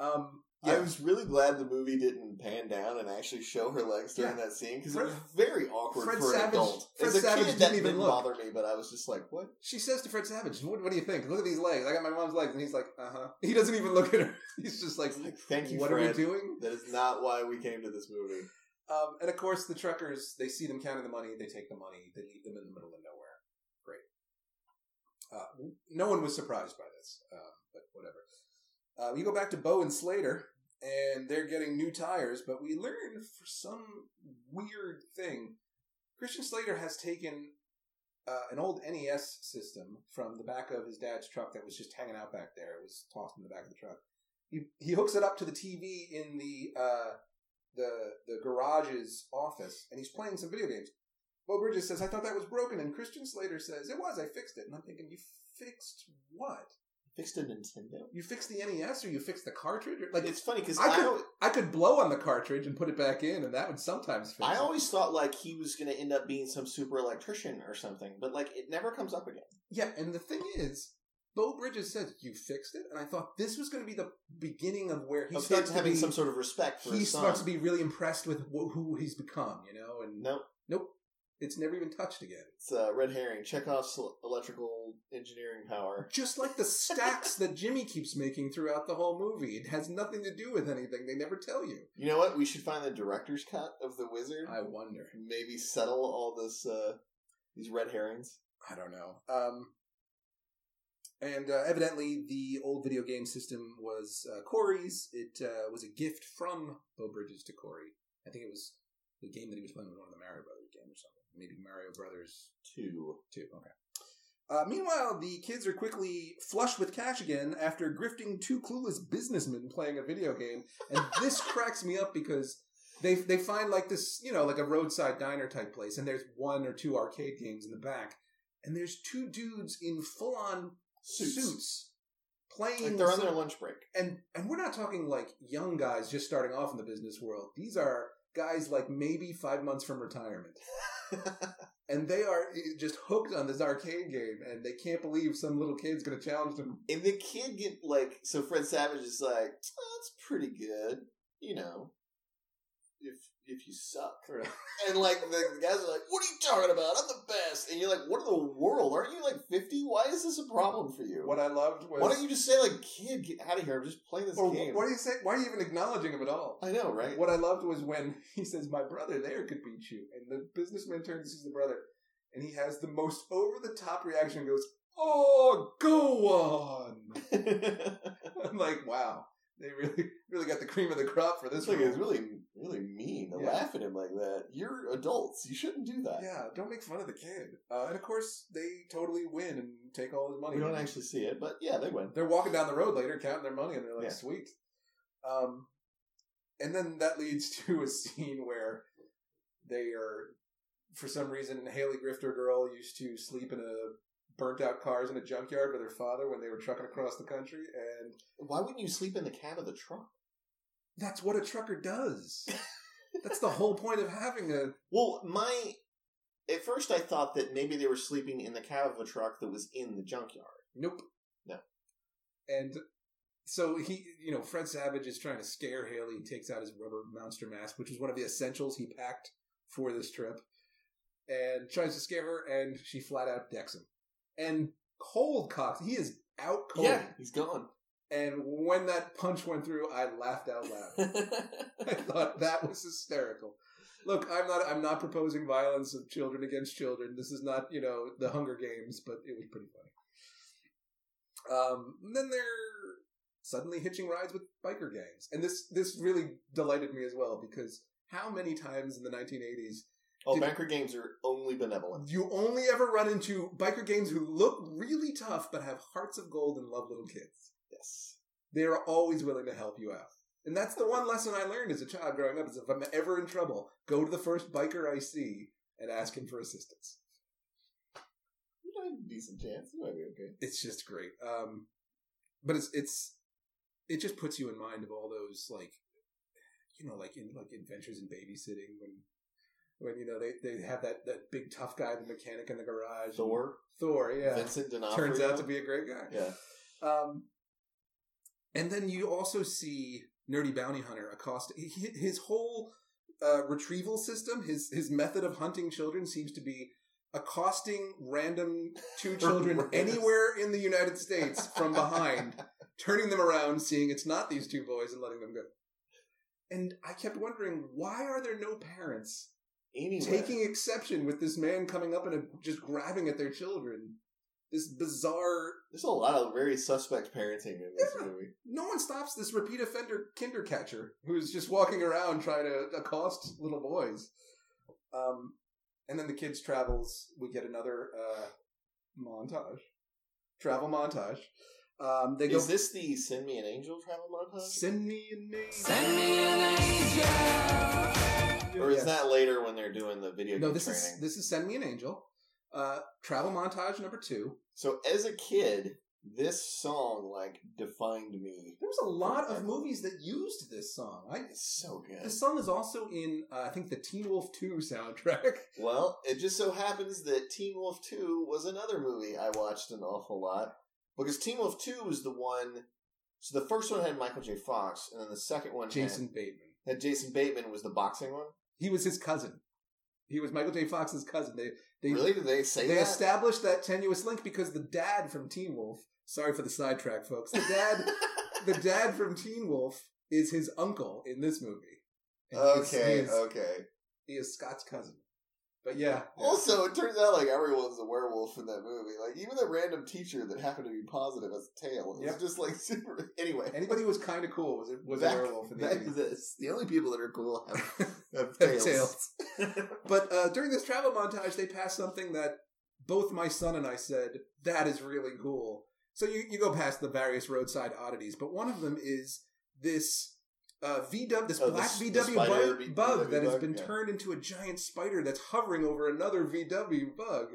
Um, I was really glad the movie didn't pan down and actually show her legs during Yeah. that scene because it was very awkward Fred for an Savage- adult. Fred As a Savage kid, didn't even look. bother me, but I was just like, "What?" She says to Fred Savage, what, what do you think? Look at these legs. I got my mom's legs. And he's like, uh huh. He doesn't even look at her. He's just like, Thank you, what Fred. are we doing? That is not why we came to this movie. Um, and of course, the truckers, they see them counting the money. They take the money. They leave them in the middle of nowhere. Great. Uh, no one was surprised by this, uh, but whatever. Uh, we go back to Beau and Slater, and they're getting new tires, but we learn for some weird thing, Christian Slater has taken uh, an old NES system from the back of his dad's truck that was just hanging out back there. It was tossed in the back of the truck. He he hooks it up to the TV in the uh, the the garage's office, and he's playing some video games. Beau Bridges says, "I thought that was broken," and Christian Slater says, "It was. I fixed it." And I'm thinking, "You fixed what? Fixed a Nintendo. You fixed the NES, or you fixed the cartridge? Or, like It's funny because I I, could- I could blow on the cartridge and put it back in, and that would sometimes fix it. I it. always thought like he was going to end up being some super electrician or something, but like it never comes up again. Yeah, and the thing is, Beau Bridges says "You fixed it," and I thought this was going to be the beginning of where he Of starts having be, some sort of respect for he starts to be really impressed with wh- who he's become, you know. And Nope. nope, it's never even touched again. It's uh, red herring. Chekhov's electrical engineering power. Just like the stacks that Jimmy keeps making throughout the whole movie, it has nothing to do with anything. They never tell you. You know what? We should find the director's cut of the wizard. I wonder. Maybe settle all this uh, these red herrings. I don't know. Um, and uh, evidently, the old video game system was uh, Corey's. It uh, was a gift from Beau Bridges to Corey. I think it was the game that he was playing with one of the Mario Brothers games. Maybe Mario Brothers Two. 2. Okay. Uh, meanwhile, the kids are quickly flush with cash again after grifting two clueless businessmen playing a video game. And this cracks me up because they they find like this, you know, like a roadside diner type place, and there's one or two arcade games in the back, and there's two dudes in full on Suits. suits, playing. Like they're on their lunch break. and and we're not talking like young guys just starting off in the business world. These are guys like maybe five months from retirement. and they are just hooked on this arcade game, and they can't believe some little kid's going to challenge them. and the kid get like so Fred Savage is like, oh, that's pretty good, you know. If if you suck. And like the, the guys are like, What are you talking about? I'm the best and you're like, What in the world? Aren't you like fifty? Why is this a problem for you? What I loved was Why don't you just say like, kid, get out of here, I'm just playing this Or game. what do you say? Why are you even acknowledging him at all? I know, right? What I loved was when he says, "My brother there could beat you," and the businessman turns to see the brother, and he has the most over the top reaction. and Goes, "Oh, go on!" I'm like, "Wow, they really, really got the cream of the crop for this like one." it's really really mean to Yeah. laugh at him like that. You're adults. You shouldn't do that. Yeah, don't make fun of the kid. Uh, and of course, they totally win and take all his money. We don't actually see it, but yeah, they win. They're walking down the road later, counting their money, and they're like, Yeah. "Sweet." Um, and then that leads to a scene where they are, for some reason, Haley Grifter girl used to sleep in a burnt out cars in a junkyard with her father when they were trucking across the country, and Why wouldn't you sleep in the cab of the truck? that's what a trucker does. that's the whole point of having a. Well, my at first I thought that maybe they were sleeping in the cab of a truck that was in the junkyard. Nope. No. And so he, you know, Fred Savage is trying to scare Haley. He takes out his rubber monster mask, which was one of the essentials he packed for this trip, and tries to scare her, and she flat out decks him. And cold cocks, he is out cold. Yeah, he's gone. And when that punch went through, I laughed out loud. I thought that was hysterical. Look, I'm not I'm not proposing violence of children against children. This is not, you know, the Hunger Games, but it was pretty funny. Um, then they're suddenly hitching rides with biker gangs. And this this really delighted me as well because how many times in the 1980s oh, Did- banker games are only benevolent. you only ever run into biker gangs who look really tough but have hearts of gold and love little kids? Yes. they are always willing to help you out. And that's the one lesson I learned as a child growing up is if I'm ever in trouble, go to the first biker I see and ask him for assistance. You got a decent chance. You might be okay. It's just great. Um, but it's it's it just puts you in mind of all those like you know like in like adventures in babysitting when when you know they, they have that, that big tough guy the mechanic in the garage Thor, Thor yeah Vincent D'Onofrio. turns out to be a great guy Yeah. Um, and then you also see Nerdy Bounty Hunter accost his whole uh, retrieval system. His his method of hunting children seems to be accosting random two children anywhere in the United States from behind, turning them around, seeing it's not these two boys, and letting them go. And I kept wondering why are there no parents Anyway. taking exception with this man coming up and just grabbing at their children? This bizarre There's a lot of very suspect parenting in this Yeah. movie. no one stops this repeat offender kinder catcher who's just walking around trying to accost little boys. Um, and then the kids travels. We get another uh, montage, travel montage. Um, they go Is this the Send Me an Angel travel montage? send me an angel. Send me an angel. Or is Yes. that later when they're doing the video game No, this training? is this is send me an angel. Uh, travel montage number two. So as a kid, this song like defined me. There was a lot of movies that used this song. I, It's so good. this song is also in uh, I think the Teen Wolf Two soundtrack. Well, it just so happens that Teen Wolf 2 was another movie I watched an awful lot. Because Teen Wolf 2 was the one. So the first one had Michael J. Fox, and then the second one Jason Bateman. had, had Jason Bateman was the boxing one. He was his cousin. He was Michael J. Fox's cousin. They they really? Did they say they that? established that tenuous link because the dad from Teen Wolf. Sorry for the sidetrack, folks. The dad, the dad from Teen Wolf is his uncle in this movie. And okay, he is, okay. he is Scott's cousin. But yeah, yeah. Also, it turns out like everyone's a werewolf in that movie. Like even the random teacher that happened to be positive as a tail. Was Yep. just like super. Anyway, anybody who was kind of cool was a, was back, a werewolf in the back 80s. to this. The only people that are cool have, have Have tails. tails. But uh, during this travel montage, they pass something that both my son and I said, that is really cool. So you, you go past the various roadside oddities, but one of them is this uh, VW, this Oh, black the VW spider bug, bug VW that has bug? been Yeah. turned into a giant spider that's hovering over another VW bug.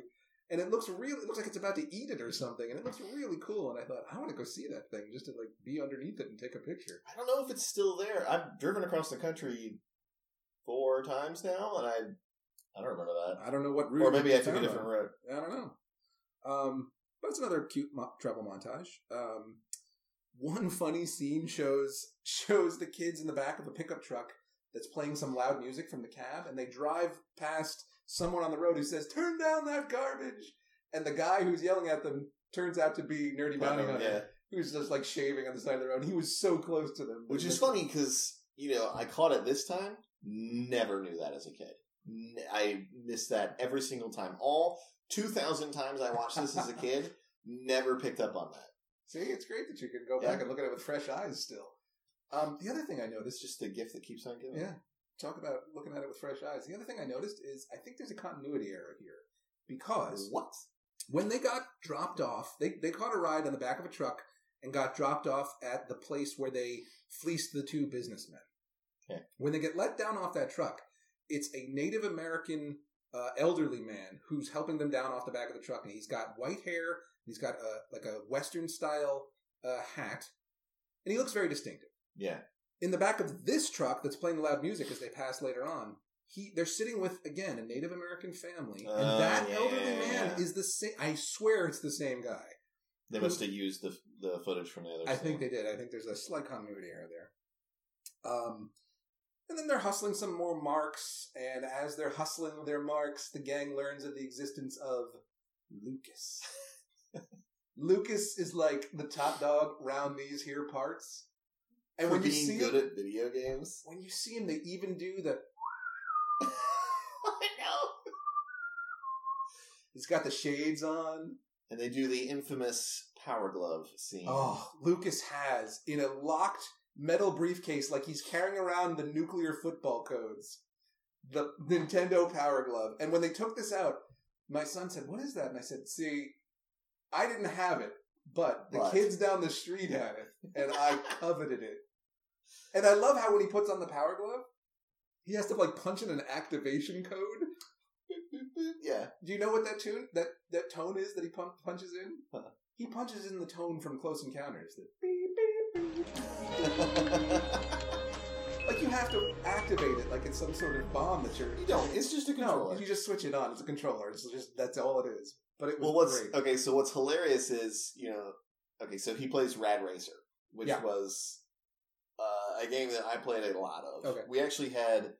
And it looks really, it looks like it's about to eat it or something, and it looks really cool. And I thought, I want to go see that thing just to like be underneath it and take a picture. I don't know if it's still there. I've driven across the country four times now, and I I don't remember that. I don't know what route. Or maybe I took a different route. I don't know. Um, but it's another cute mo- travel montage. Um, one funny scene shows shows the kids in the back of a pickup truck that's playing some loud music from the cab, and they drive past someone on the road who says, "Turn down that garbage," and the guy who's yelling at them turns out to be Nerdy Bounty uh, Hunter, yeah. who's just like shaving on the side of the road. He was so close to them, Which is funny because, you know, I caught it this time, never knew that as a kid. i missed that every single time. All 2,000 times I watched this as a kid, never picked up on that. See, it's great that you can go Yeah. back and look at it with fresh eyes still. Um, the other thing I noticed just the gift that keeps on giving. Yeah. Talk about looking at it with fresh eyes. The other thing I noticed is I think there's a continuity error here. Because What? when they got dropped off, they, they caught a ride on the back of a truck and got dropped off at the place where they fleeced the two businessmen. Okay. When they get let down off that truck, it's a Native American uh, elderly man who's helping them down off the back of the truck, and he's got white hair, he's got a, like a Western style uh, hat, and he looks very distinctive Yeah. in the back of this truck that's playing loud music as they pass later on, he they're sitting with again a Native American family, and Oh, that yeah, elderly man yeah. is the same. I swear it's the same guy. They must have used the the footage from the other I scene. think they did. I think there's a slight continuity error there. Um, and then they're hustling some more marks, and as they're hustling their marks, the gang learns of the existence of Lucas. Lucas is like the top dog round these here parts. And For when you being see good him, at video games. when you see him, they even do the I know. He's got the shades on. And they do the infamous power glove scene. Oh, Lucas has in a locked metal briefcase, like he's carrying around the nuclear football codes, the Nintendo Power Glove. And when they took this out, my son said, "What is that?" And I said, "See, I didn't have it, but the But. kids down the street had it, and I coveted it." And I love how when he puts on the Power Glove, he has to like punch in an activation code. Yeah. Do you know what that tune that that tone is that he pun- punches in? Huh. He punches in the tone from Close Encounters. The beep, beep, beep. Like you have to activate it like it's some sort of bomb that you're. You don't. It's just a no. controller. You just switch it on. It's a controller. It's just that's all it is. But it was well, what's great. okay? So what's hilarious is you know, okay, so he plays Rad Racer, which Yeah. was uh, a game that I played a lot of. Okay. We actually had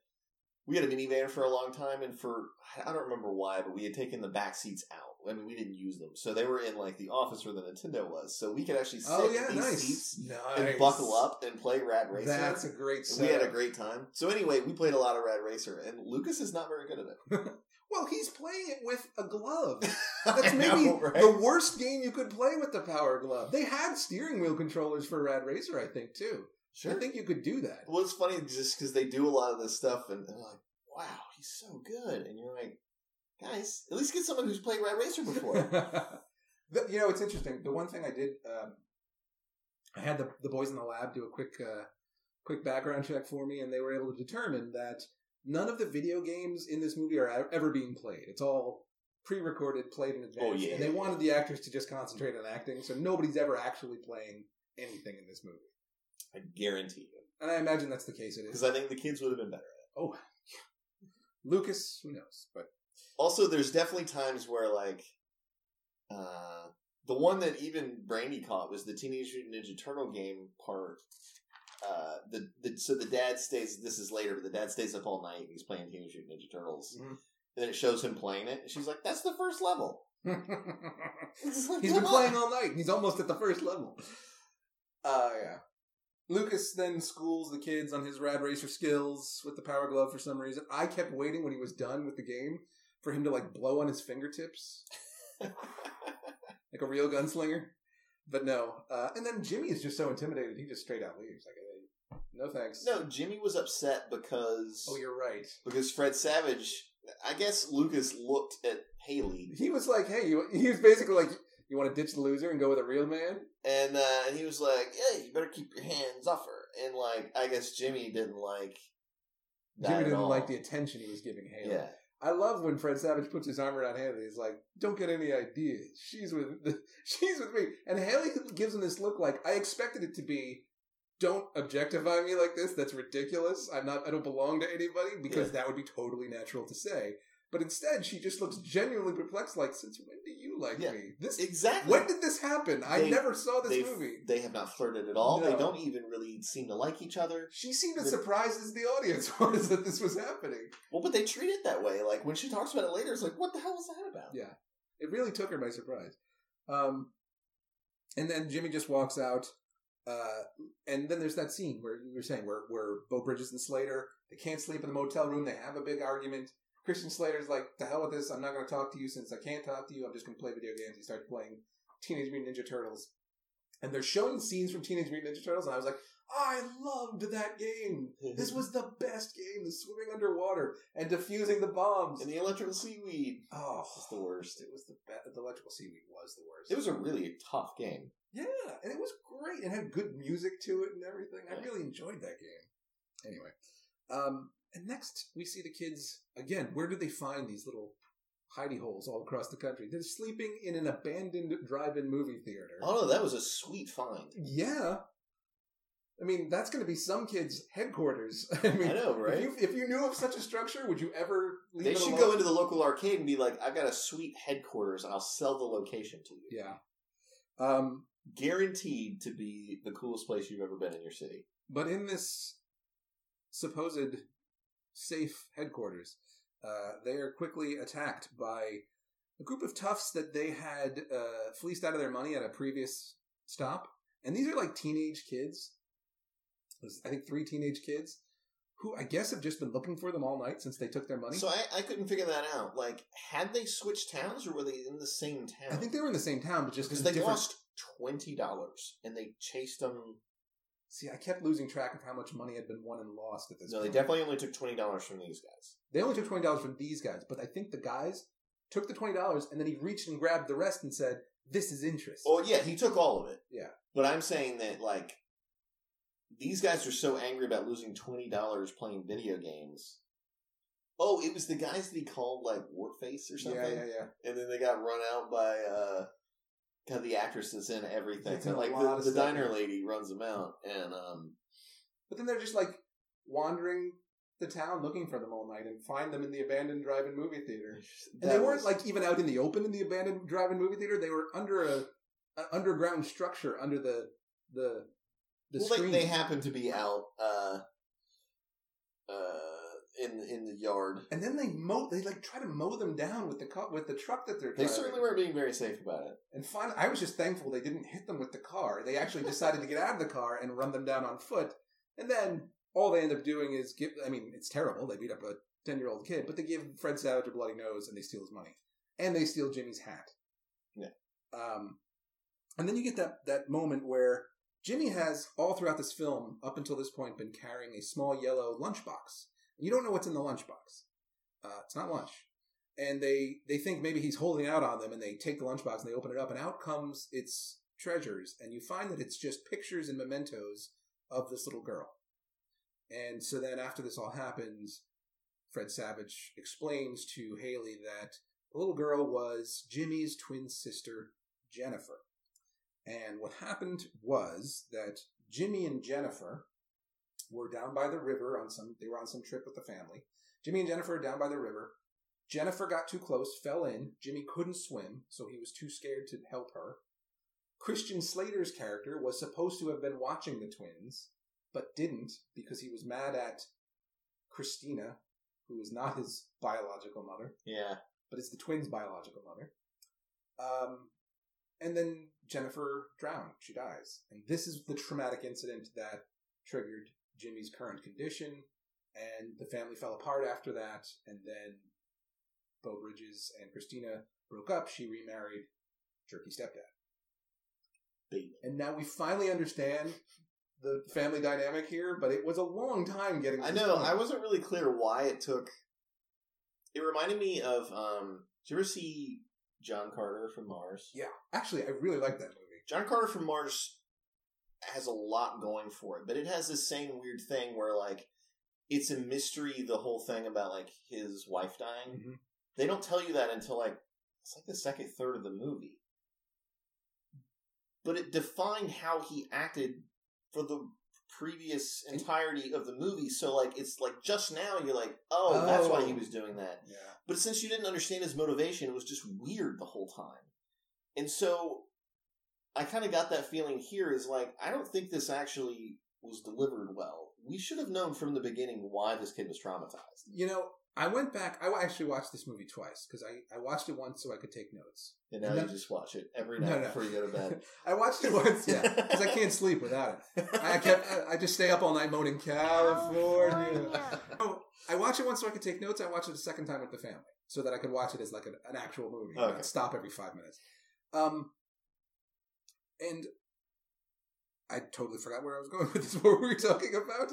we had a minivan for a long time, and for I don't remember why, but we had taken the back seats out. I mean, we didn't use them, so they were in like the office where the Nintendo was, so we could actually oh, sit Oh yeah, in these nice. seats nice. and buckle up and play Rad Racer. That's a great. We had a great time. So anyway, we played a lot of Rad Racer, and Lucas is not very good at it. Well, he's playing it with a glove. That's maybe know, right? the worst game you could play with the Power Glove. They had steering wheel controllers for Rad Racer, I think, too. Sure. I think you could do that. Well, it's funny just because they do a lot of this stuff, and they're like, "Wow, he's so good," and you're like, "Guys, at least get someone who's played Rad Racer before." The- you know, it's interesting. The one thing I did, um, I had the the boys in the lab do a quick uh, quick background check for me, and they were able to determine that none of the video games in this movie are e- ever being played. It's all pre-recorded, played in advance, Oh, yeah, and they wanted the actors to just concentrate on acting, so nobody's ever actually playing anything in this movie. I guarantee you, And I imagine that's the case. It is. because I think the kids would have been better. at it. oh, Lucas, who knows? But Also, there's definitely times where like, uh, the one that even Brandy caught was the Teenage Mutant Ninja Turtle game part. Uh, the, the so the dad stays. This is later, but the dad stays up all night. and He's playing Teenage Mutant Ninja Turtles, Mhm. and then it shows him playing it. And she's like, "That's the first level." Like, He's "Come been on." playing all night. He's almost at the first level. Uh, yeah. Lucas then schools the kids on his rad racer skills with the power glove for some reason. I kept waiting when he was done with the game for him to like blow on his fingertips like a real gunslinger. But no. Uh, and then Jimmy is just so intimidated, he just straight out leaves. Like, hey, no thanks. No, Jimmy was upset because Oh, you're right. because Fred Savage. I guess Lucas looked at Haley He was like, hey, you, he was basically like, you want to ditch the loser and go with a real man? and uh, and he was like, "Yeah, you better keep your hands off her." And like, I guess Jimmy didn't like. that Jimmy didn't like the attention he was giving Haley. Yeah, I love when Fred Savage puts his arm around Haley. He's like, "Don't get any ideas. She's with she's with me." And Haley gives him this look like I expected it to be. don't objectify me like this. That's ridiculous. I'm not. I don't belong to anybody because Yeah. that would be totally natural to say. But instead, she just looks genuinely perplexed. Like, since when do you like Yeah. me? This Exactly. when did this happen? I never saw this movie. They have not flirted at all. They don't even really seem to like each other. She seemed as surprised as the audience was that this was happening. Well, but they treat it that way. Like when she talks about it later, it's like, what the hell was that about? Yeah. It really took her by surprise. Um, and then Jimmy just walks out. Uh, and then there's that scene where you were saying where where Beau Bridges and Slater they can't sleep in the motel room. They have a big argument. Christian Slater's like, "The hell with this! I'm not going to talk to you since I can't talk to you. I'm just going to play video games." He starts playing Teenage Mutant Ninja Turtles, and they're showing scenes from Teenage Mutant Ninja Turtles, and I was like, "I loved that game. This was the best game. The swimming underwater and defusing the bombs." and the electrical seaweed. Oh, It's the worst. It was the best. The electrical seaweed was the worst. It was a really tough game. yeah, and it was great. It had good music to it and everything. I really enjoyed that game. Anyway, um, and next we see the kids again. Where did they find these little hidey holes all across the country? They're sleeping in an abandoned drive-in movie theater. Oh no, that was a sweet find. Yeah. I mean, that's going to be some kids' headquarters. I mean, I know, right? If you, if you knew of such a structure, would you ever leave They should alone? go into the local arcade and be like, "I've got a sweet headquarters, and I'll sell the location to you. Yeah. Um, Guaranteed to be the coolest place you've ever been in your city." But in this supposed safe headquarters, uh, they are quickly attacked by a group of toughs that they had uh, fleeced out of their money at a previous stop. And these are like teenage kids. There's, I think three teenage kids who I guess have just been looking for them all night since they took their money. So I, I couldn't figure that out. Like, had they switched towns, or were they in the same town? I think they were in the same town, but just because they different- lost twenty dollars and they chased them. See, I kept losing track of how much money had been won and lost at this No, they definitely only took twenty dollars from these guys. They only took twenty dollars from these guys, but I think the guys took the twenty dollars and then he reached and grabbed the rest and said, "This is interest." Oh yeah, he took all of it. Yeah. but I'm saying that like these guys are so angry about losing twenty dollars playing video games. Oh, it was the guys that he called like Wartface or something, yeah, yeah, yeah. and then they got run out by uh, kind the actress that's in everything. It's in a like the, the diner lady runs them out, and um, But then they're just like wandering the town looking for them all night and find them in the abandoned drive-in movie theater. And they weren't was- like even out in the open in the abandoned drive-in movie theater. They were under a, a underground structure under the the the well, screen. they, they happen to be out uh, in in the yard. and then they mow. They like try to mow them down with the car, with the truck that they're They certainly weren't being very safe about it. And finally, I was just thankful they didn't hit them with the car. They actually decided to get out of the car and run them down on foot. And then all they end up doing is give. I mean, it's terrible. They beat up a ten-year-old kid, but they give Fred Savage a bloody nose and they steal his money, and they steal Jimmy's hat. Yeah. Um, and then you get that that moment where Jimmy has all throughout this film, up until this point, been carrying a small yellow lunchbox. You don't know what's in the lunchbox. Uh, it's not lunch. And they they think maybe he's holding out on them and they take the lunchbox and they open it up and out comes its treasures. And you find that it's just pictures and mementos of this little girl. And so then after this all happens fred savage explains to haley that the little girl was jimmy's twin sister jennifer. And what happened was that jimmy and jennifer were down by the river on some they were on some trip with the family jimmy and jennifer are down by the river Jennifer got too close, fell in. Jimmy couldn't swim, so he was too scared to help her. Christian Slater's character was supposed to have been watching the twins, but didn't because he was mad at Christina, who is not his biological mother, Yeah, but it's the twins' biological mother. Um, and then Jennifer drowned. She dies. And this is the traumatic incident that triggered Jimmy's current condition. And the family fell apart after that. And then Beau Bridges and Christina broke up. She remarried Jerky Stepdad. Baby. And now we finally understand the family dynamic here, but it was a long time getting I know. point. I wasn't really clear why it took. It reminded me of. um Did you ever see John Carter from Mars? Yeah. Actually, I really like that movie. John Carter from Mars has a lot going for it, but it has this same weird thing where like it's a mystery. The whole thing about like his wife dying. Mhm. They don't tell you that until like it's like the second third of the movie. But it defined how he acted for the previous entirety of the movie. So like it's like just now you're like, oh, that's why he Oh. was doing that. Yeah. But since you didn't understand his motivation, it was just weird the whole time. And so I kind of got that feeling here is like, I don't think this actually was delivered well. We should have known from the beginning why this kid was traumatized. You know, I went back. I actually watched this movie twice because I, I watched it once so I could take notes. And now And you then- just watch it every night no. before you go to bed. I watched it once, yeah, because I can't sleep without it. I kept. I- I just stay up all night moaning California. Oh, I watched it once so I could take notes. I watched it a second time with the family so that I could watch it as like an, an actual movie. and Okay. not stop every five minutes. Um, and I totally forgot where I was going with this. What were we talking about?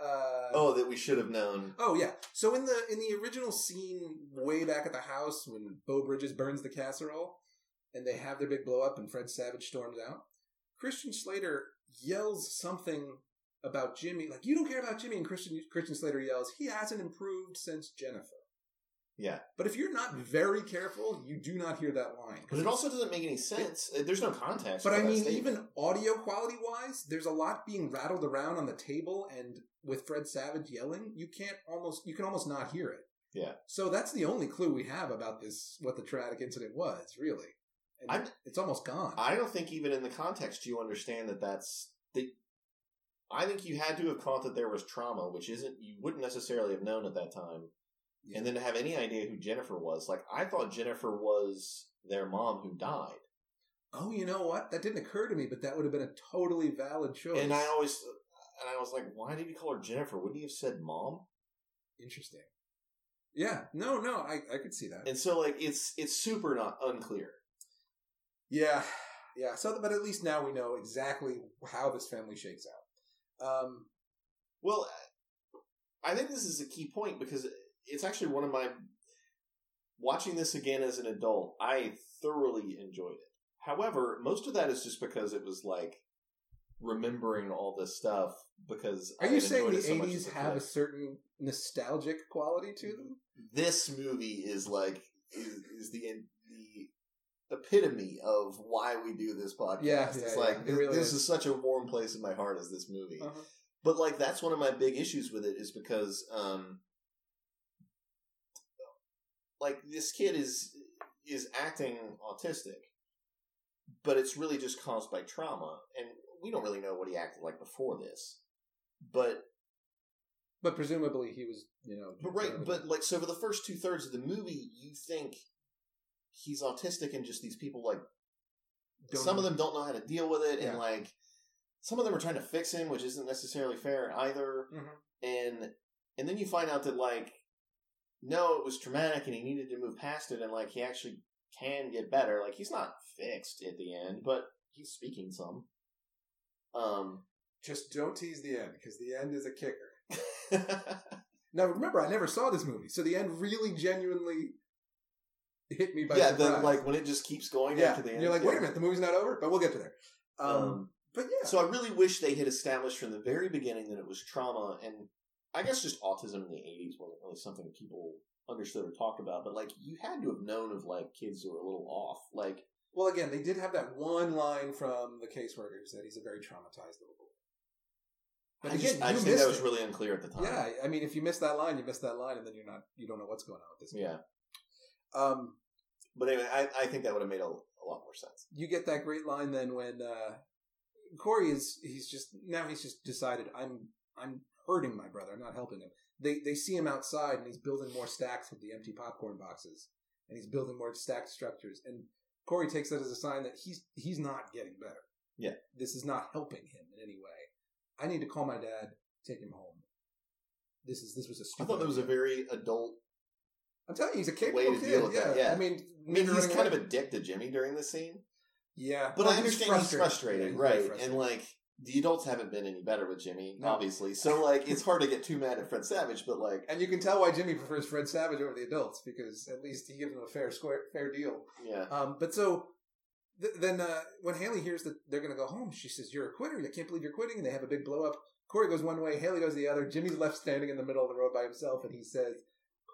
Uh, oh, that we should have known. Oh yeah. So in the in the original scene way back at the house when Beau Bridges burns the casserole and they have their big blow up and Fred Savage storms out, Christian Slater yells something about Jimmy, like you don't care about Jimmy, and Christian Christian Slater yells, he hasn't improved since Jennifer. Yeah. But if you're not very careful, you do not hear that line. But it also doesn't make any sense. Uh, There's no context. But I mean, statement. even audio quality wise, there's a lot being rattled around on the table, and with Fred Savage yelling, you can't almost you can almost not hear it. Yeah. So that's the only clue we have about this what the traumatic incident was, really. It's almost gone. I don't think even in the context you understand that that's the. I think you had to have caught that there was trauma, which isn't you wouldn't necessarily have known at that time, Yeah. and then to have any idea who Jennifer was. Like I thought Jennifer was their mom who died, oh, you know what? That didn't occur to me, but that would have been a totally valid choice. and I always and I was like, why did you call her Jennifer? Wouldn't you have said mom? Interesting. Yeah. No. No. I I could see that. And so like it's it's super not unclear. Yeah, yeah. So, but at least now we know exactly how this family shakes out. Um, Well, I think this is a key point because it's actually one of my watching this again as an adult. I thoroughly enjoyed it. However, most of that is just because it was like remembering all this stuff. Because are I you saying the so '80s as a have a certain nostalgic quality to them? this movie is like is, is the the epitome of why we do this podcast. Yeah, it's like yeah. It this, really this is. is such a warm place in my heart as this movie. Uh-huh. But like that's one of my big issues with it is because um like this kid is is acting autistic, but it's really just caused by trauma and we don't really know what he acted like before this. But But presumably he was, you know. but right, but like so for the first two thirds of the movie, you think he's autistic and just these people like Don't- some of them don't know how to deal with it Yeah. and like some of them are trying to fix him, which isn't necessarily fair either. Mhm. And and then you find out that like no, it was traumatic and he needed to move past it and like he actually can get better. Like he's not fixed at the end, but he's speaking some. Um just don't tease the end because the end is a kicker. Now remember, I never saw this movie, so the end really genuinely hit me by yeah, surprise. then like when it just keeps going yeah, after the and end. you're like, wait yeah. a minute, the movie's not over, but we'll get to there. Um, Um, but yeah, So I really wish they had established from the very beginning that it was trauma, and I guess just autism in the '80s wasn't really something people understood or talked about. But like, you had to have known of like kids who were a little off. Like, well, again, they did have that one line from the caseworker that he's a very traumatized little boy. But I again, just, I just think that was it. really unclear at the time. Yeah, I mean, if you miss that line, you miss that line, and then you're not, you don't know what's going on with this. kid. yeah. Um, But anyway, I, I think that would have made a, a lot more sense. you get that great line then when uh, Corey is he's just now he's just decided I'm I'm hurting my brother. I'm not helping him. They they see him outside and he's building more stacks with the empty popcorn boxes and he's building more stacked structures. And Corey takes that as a sign that he's he's not getting better. Yeah. this is not helping him in any way. I need to call my dad, take him home. This is this was a I thought that was a very adult. I'm telling you, he's a capable way to kid. deal with yeah. that, yeah. I mean, I mean, he's kind of a dick to Jimmy during this scene. yeah, But Well, I understand he's frustrated, he's right? frustrated. And like the adults haven't been any better with Jimmy, No. obviously. So like it's hard to get too mad at Fred Savage, but like And you can tell why Jimmy prefers Fred Savage over the adults because at least he gives them a fair square, fair deal. yeah, Um, but so th- then uh, when Haley hears that they're going to go home, she says, "You're a quitter. I can't believe you're quitting." And they have a big blow up. Corey goes one way, Haley goes the other. Jimmy's left standing in the middle of the road by himself, and he says,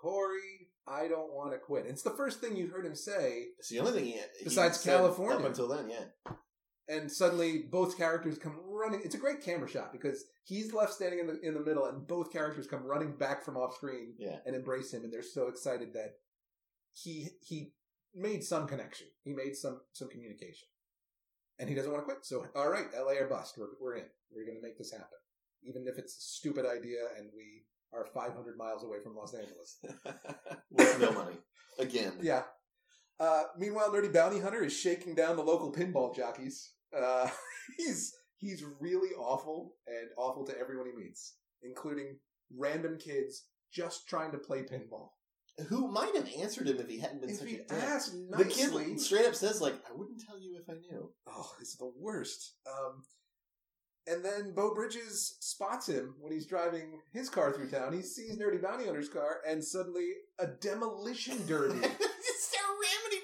"Corey, I don't want to quit." And it's the first thing you heard him say. it's the only thing he, he Besides California. up until then, yeah. and suddenly both characters come running. It's a great camera shot because he's left standing in the in the middle, and both characters come running back from off screen Yeah. and embrace him, and they're so excited that he he made some connection. He made some some communication, and he doesn't want to quit. So, all right, L.A. or bust. We're we're in. We're going to make this happen, even if it's a stupid idea, and we are 500 miles away from Los Angeles. With no money. Again. Yeah. Uh, meanwhile, Nerdy Bounty Hunter is shaking down the local pinball jockeys. Uh, he's he's really awful and awful to everyone he meets, including random kids just trying to play pinball. Who might have answered him if he hadn't been If such he a dick. asked The kid straight up says, like, I wouldn't tell you if I knew. oh, it's the worst. Um, and then Beau Bridges spots him when he's driving his car through town. He sees Nerdy Bounty Hunter's car, and suddenly a demolition derby.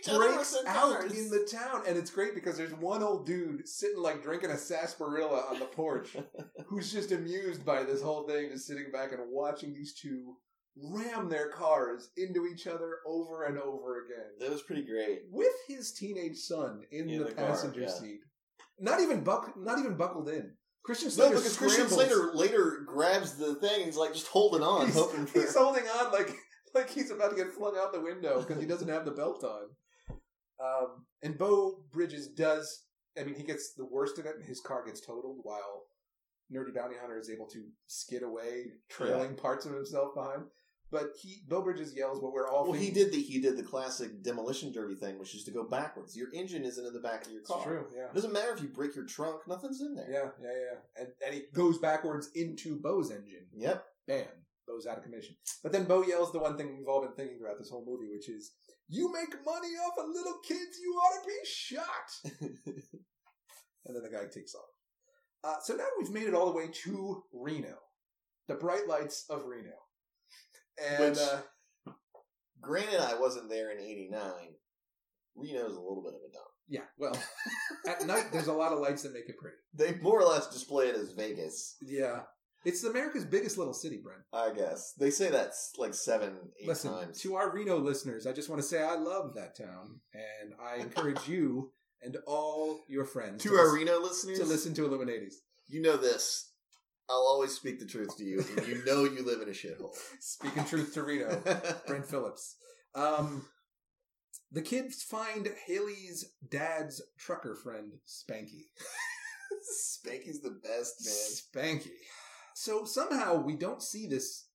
Just start ramming each other breaks out cars. in the town, and it's great because there's one old dude sitting like drinking a sarsaparilla on the porch, who's just amused by this whole thing, just sitting back and watching these two ram their cars into each other over and over again, That was pretty great. with his teenage son in, In the, the car, passenger yeah. seat, not even buck, not even buckled in. Christian Slater No, Slater because Christian. Slater later grabs the thing and he's like just holding on, he's, hoping for. he's holding on like like he's about to get flung out the window because he doesn't have the belt on. Um, and Beau Bridges does. I mean, he gets the worst of it, and his car gets totaled while Nerdy Bounty Hunter is able to skid away, trailing parts of himself behind. But he, Beau Bridges yells what we're all. well, he did the he did the classic demolition derby thing, which is to go backwards. Your engine isn't in the back of your It's car. true. Yeah. It doesn't matter if you break your trunk; nothing's in there. Yeah, yeah, yeah. And, and he goes backwards into Beau's engine. Yep. Bam. Beau's out of commission. But then Beau yells the one thing we've all been thinking throughout this whole movie, which is, You make money off of little kids, you ought to be shot. and then the guy takes off. Uh, so now we've made it all the way to Reno. The bright lights of Reno. And Which- uh, Granted, I wasn't there in '89. Reno's a little bit of a dump. yeah, well, at night there's a lot of lights that make it pretty. They more or less display it as Vegas, Yeah. It's America's biggest little city, Brent. I guess. They say that's like seven, eight Listen, times. to our Reno listeners, I just want to say I love that town, and I encourage you and all your friends To to, our listen, Reno listeners, to listen to Illuminati's. you know this. I'll always speak the truth to you, and you know you live in a shithole. Speaking truth to Reno, Brent Phillips. Um, the kids find Haley's dad's trucker friend, Spanky. Spanky's the best, man. Spanky. So somehow we don't see this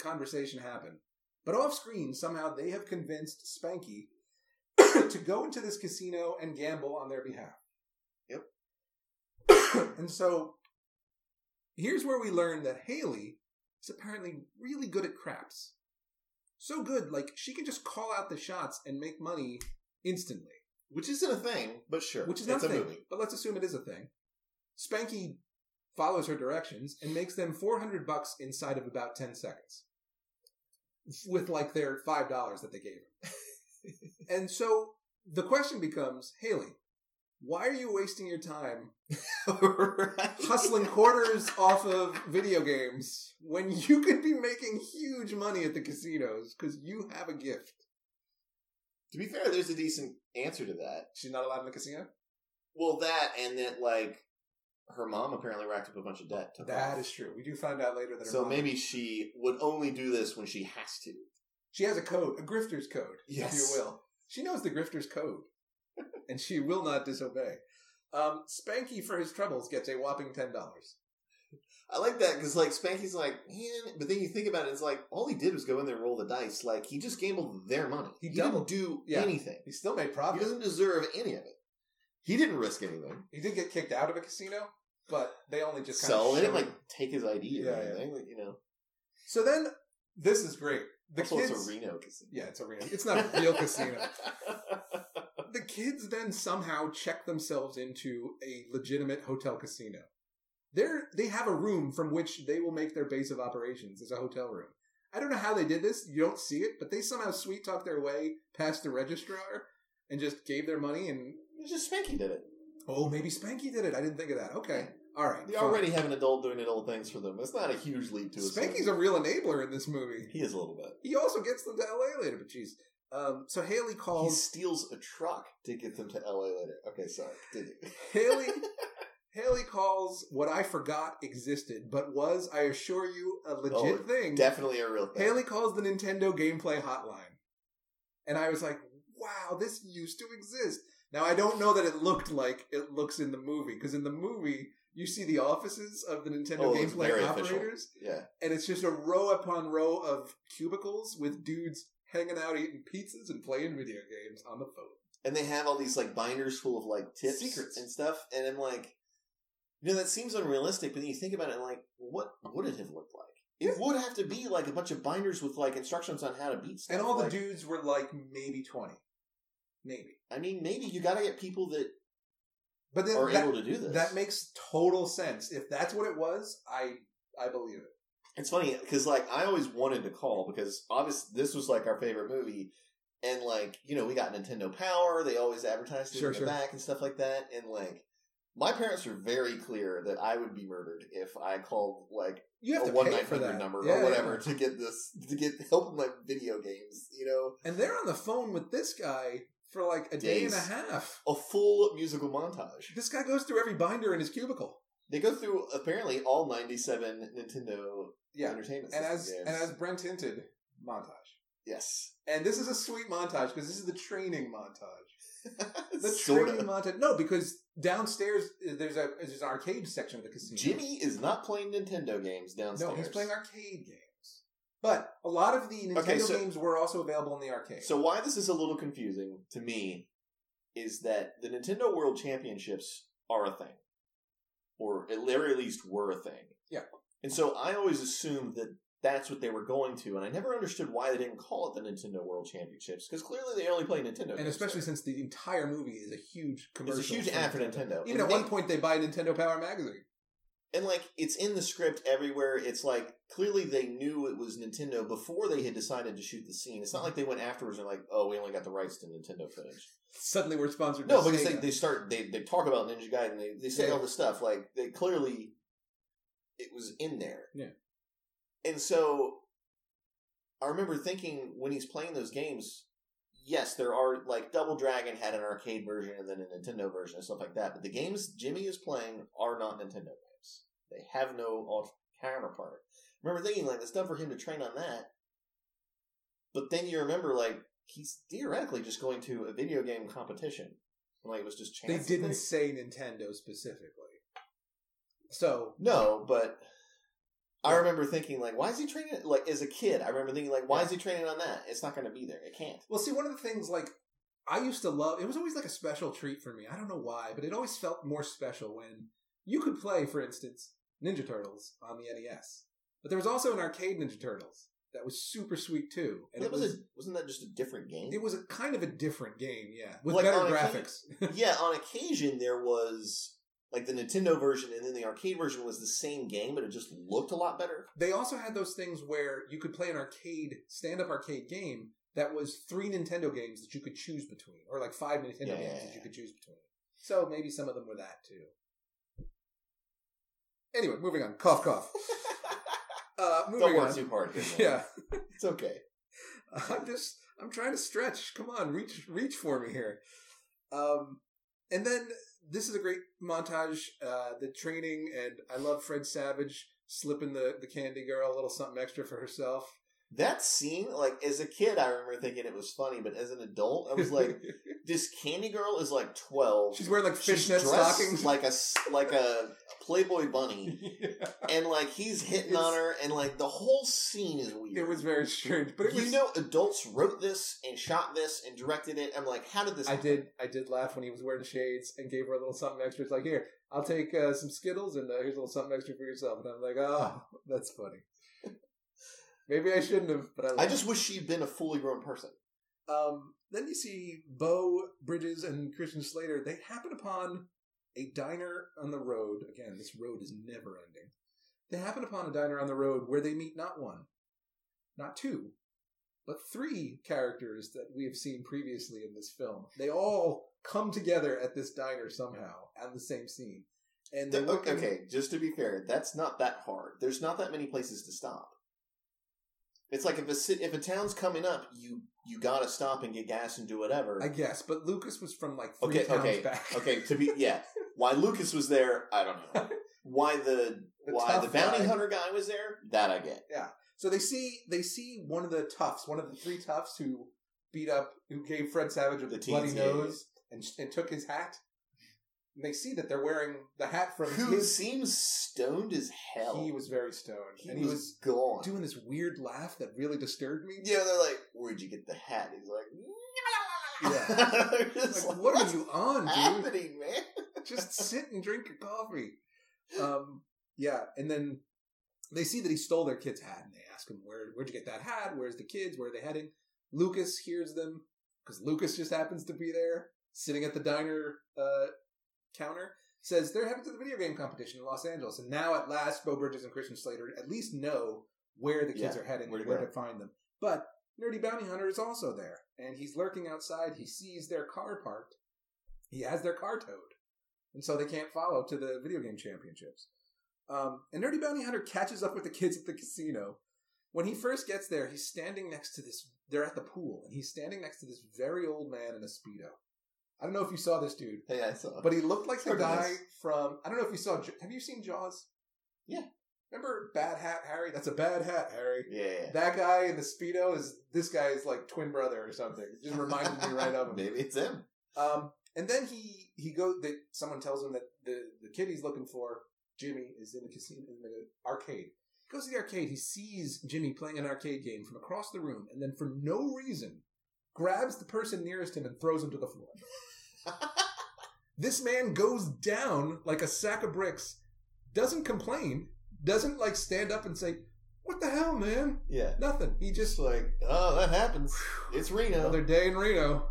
conversation happen. But off screen, somehow they have convinced Spanky to go into this casino and gamble on their behalf. Yep. and so here's where we learn that Haley is apparently really good at craps. So good, like she can just call out the shots and make money instantly. Which isn't a thing, but sure. Which is not a thing, movie. but let's assume it is a thing. Spanky follows her directions and makes them 400 bucks inside of about 10 seconds. With like their $5 that they gave her. and so the question becomes, Haley, why are you wasting your time Right. hustling quarters off of video games when you could be making huge money at the casinos because you have a gift? To be fair, there's a decent answer to that. She's not allowed in the casino? Well, that and that, like, her mom apparently racked up a bunch of debt. to That is true. We do find out later that her So mom- maybe she would only do this when she has to. She has a code, a grifter's code, Yes. if you will. She knows the grifter's code, and she will not disobey. Um, Spanky, for his troubles, gets a whopping ten dollars. I like that because, like, Spanky's like, man, but then you think about it, it's like all he did was go in there and roll the dice. Like, he just gambled their money. He He, didn't do Yeah. anything. He still made profit. He profit. doesn't deserve any of it. He didn't risk anything. He did get kicked out of a casino, but they only just kind So of they didn't like take his ID or Yeah, yeah. anything. Like, you know, So then, this is great. The also kids, it's a Reno casino. yeah, it's a real. It's not a real casino. The kids then somehow check themselves into a legitimate hotel casino. They're they have a room from which they will make their base of operations as a hotel room. I don't know how they did this. You don't see it, but they somehow sweet talked their way past the registrar and just gave their money. And It's just Spanky did it. oh, maybe Spanky did it. I didn't think of that. Okay, all right. They fine. already have an adult doing adult things for them. It's not a huge leap to assume. Spanky's a real enabler in this movie. He is a little bit. He also gets them to L.A. later, but jeez. Um, so Haley calls. He steals a truck to get them to LA later. Okay, sorry. Continue. Haley. Haley calls what I forgot existed, but was, I assure you, a legit Oh, thing. Definitely a real thing. Haley calls the Nintendo gameplay hotline. And I was like, wow, this used to exist. Now, I don't know that it looked like it looks in the movie, because in the movie, you see the offices of the Nintendo Oh, gameplay very official. operators, Yeah. and it's just a row upon row of cubicles with dudes hanging out eating pizzas and playing video games on the phone. and they have all these like binders full of like tips Secrets. and stuff and i'm like you know that seems unrealistic but then you think about it like what would it have looked like it would have to be like a bunch of binders with like instructions on how to beat stuff And all the Like, dudes were like maybe 20. Maybe. i mean maybe you gotta get people that But then are that, able to do this that makes total sense. If that's what it was, I I believe it. it's funny because like i always wanted to call because obviously this was like our favorite movie and like you know we got nintendo power they always advertised it Sure, in the sure. back and stuff like that and like my parents were very clear that I would be murdered if I called like You have a one nine for hundred number Yeah, or whatever yeah. to get this to get help with my video games. You know, And they're on the phone with this guy for like a day and a Days. half. a full musical montage. This guy goes through every binder in his cubicle. They go through apparently all ninety seven Nintendo Yeah. Entertainment And System as games. and as Brent hinted, montage. yes, And this is a sweet montage because this is the training montage. The training montage. No, because downstairs uh, there's a there's an arcade section of the casino. Jimmy is not playing Nintendo games downstairs. No, he's playing arcade games. But a lot of the Nintendo Okay, so- games were also available in the arcade. So why this is a little confusing to me is that the Nintendo World Championships are a thing, or at very least were a thing. Yeah. And so I always assumed that that's what they were going to, and I never understood why they didn't call it the Nintendo World Championships because clearly they only play Nintendo. and especially since the entire movie is a huge commercial. it's a huge ad for Nintendo. Even And at they- one point, they buy Nintendo Power magazine. And like it's in the script everywhere. It's like clearly they knew it was Nintendo before they had decided to shoot the scene. It's not like they went afterwards and like, oh, we only got the rights to Nintendo footage. Suddenly, we're sponsored. No, because they, they start they, they talk about Ninja Gaiden. They they say Yeah. all this stuff like they clearly it was in there. Yeah. And so I remember thinking when he's playing those games, yes, there are like Double Dragon had an arcade version and then a Nintendo version and stuff like that. But the games Jimmy is playing are not Nintendo. They have no alt- counterpart. I remember thinking like it's done for him to train on that. But then you remember like he's theoretically just going to a video game competition. Like it was just chance. They didn't say Nintendo specifically. So No, but I remember thinking like, why is he training? Like as a kid, I remember thinking like, why is he training on that? It's not going to be there. It can't. Well, see, one of the things like I used to love, it was always like a special treat for me. I don't know why, but it always felt more special when you could play, for instance, Ninja Turtles on the NES. But there was also an arcade Ninja Turtles that was super sweet too, and that it was, was a, wasn't that just a different game? it was a kind of a different game, yeah, with Like, better on occasion- graphics. yeah, on occasion there was like the Nintendo version, and then the arcade version was the same game, but it just looked a lot better. they also had those things where you could play an arcade stand-up arcade game that was three Nintendo games that you could choose between, or like five Nintendo Yeah, games yeah, that you could choose between. So maybe some of them were that too. Anyway, moving on. Cough, cough. Uh, moving Don't work on. too hard. Here. Yeah, it's okay. I'm just I'm trying to stretch. Come on, reach reach for me here. Um, and then this is a great montage. Uh, the training and I love Fred Savage slipping the the Candy Girl a little something extra for herself. That scene, like as a kid, I remember thinking it was funny, but as an adult, I was like, this Candy Girl is like twelve. she's wearing like fishnet stockings. like a like a Playboy bunny, Yeah. and like he's hitting It's- on her, and like the whole scene is weird. It was very strange, but it was. you know, adults wrote this and shot this and directed it. I'm like, how did this? I happen? did. I did laugh when he was wearing shades and gave her a little something extra. It's like, here, I'll take uh, some Skittles and uh, here's a little something extra for yourself. And I'm like, oh, that's funny. Maybe I shouldn't have, but I. I just wish she'd been a fully grown person. Um, then you see Beau Bridges and Christian Slater. They happen upon a diner on the road. Again, this road is never ending. They happen upon a diner on the road where they meet not one, not two, but three characters that we have seen previously in this film. They all come together at this diner somehow on the same scene. And they Th- look okay, just to be fair, that's not that hard. There's not that many places to stop. It's like if a if a town's coming up, you you gotta stop and get gas and do whatever. I guess, but Lucas was from like three okay, towns okay, back. okay. To be yeah, why Lucas was there, I don't know. Why the, The why the bounty guy. hunter guy was there, that I get. Yeah. So they see they see one of the toughs, one of the three toughs who beat up, who gave Fred Savage a The bloody teens, yeah, nose and, and took his hat. And they see that they're wearing the hat from Who his. seems stoned as hell. He was very stoned, He and he was was gone. doing this weird laugh that really disturbed me. Yeah, they're like, "Where'd you get the hat?" He's like, Yeah. Like, what are you on, dude? happening, man?" Just sit and drink your coffee. Um, yeah, and then they see that he stole their kid's hat, and they ask him, "Where, where'd you get that hat? Where's the kids? Where are they heading?" Lucas hears them because Lucas just happens to be there, sitting at the diner uh, counter. Says they're headed to the video game competition in Los Angeles, and now at last, Beau Bridges and Christian Slater at least know where the kids Yeah, are heading where and to where go. to find them. But Nerdy Bounty Hunter is also there, and he's lurking outside. He sees their car parked. He has their car towed, and so they can't follow to the video game championships. Um, and Nerdy Bounty Hunter catches up with the kids at the casino. When he first gets there, he's standing next to this. They're at the pool, and he's standing next to this very old man in a speedo. I don't know if you saw this dude, Hey, I saw. but he looked like the guy from. I don't know if you saw. Have you seen Jaws? Yeah. Remember Bad Hat Harry? That's a bad hat, Harry. yeah, That guy in the speedo is this guy's like twin brother or something. It just reminded me right of him. maybe it's him. Um, and then he he goes. That someone tells him that the the kid he's looking for, Jimmy, is in the casino in the arcade. He goes to the arcade. He sees Jimmy playing an arcade game from across the room, and then for no reason, grabs the person nearest him and throws him to the floor. this man goes down like a sack of bricks. Doesn't complain. Doesn't like stand up and say, "What the hell, man?" Yeah, Nothing. He just like, oh, that happens. It's Reno. another day in Reno.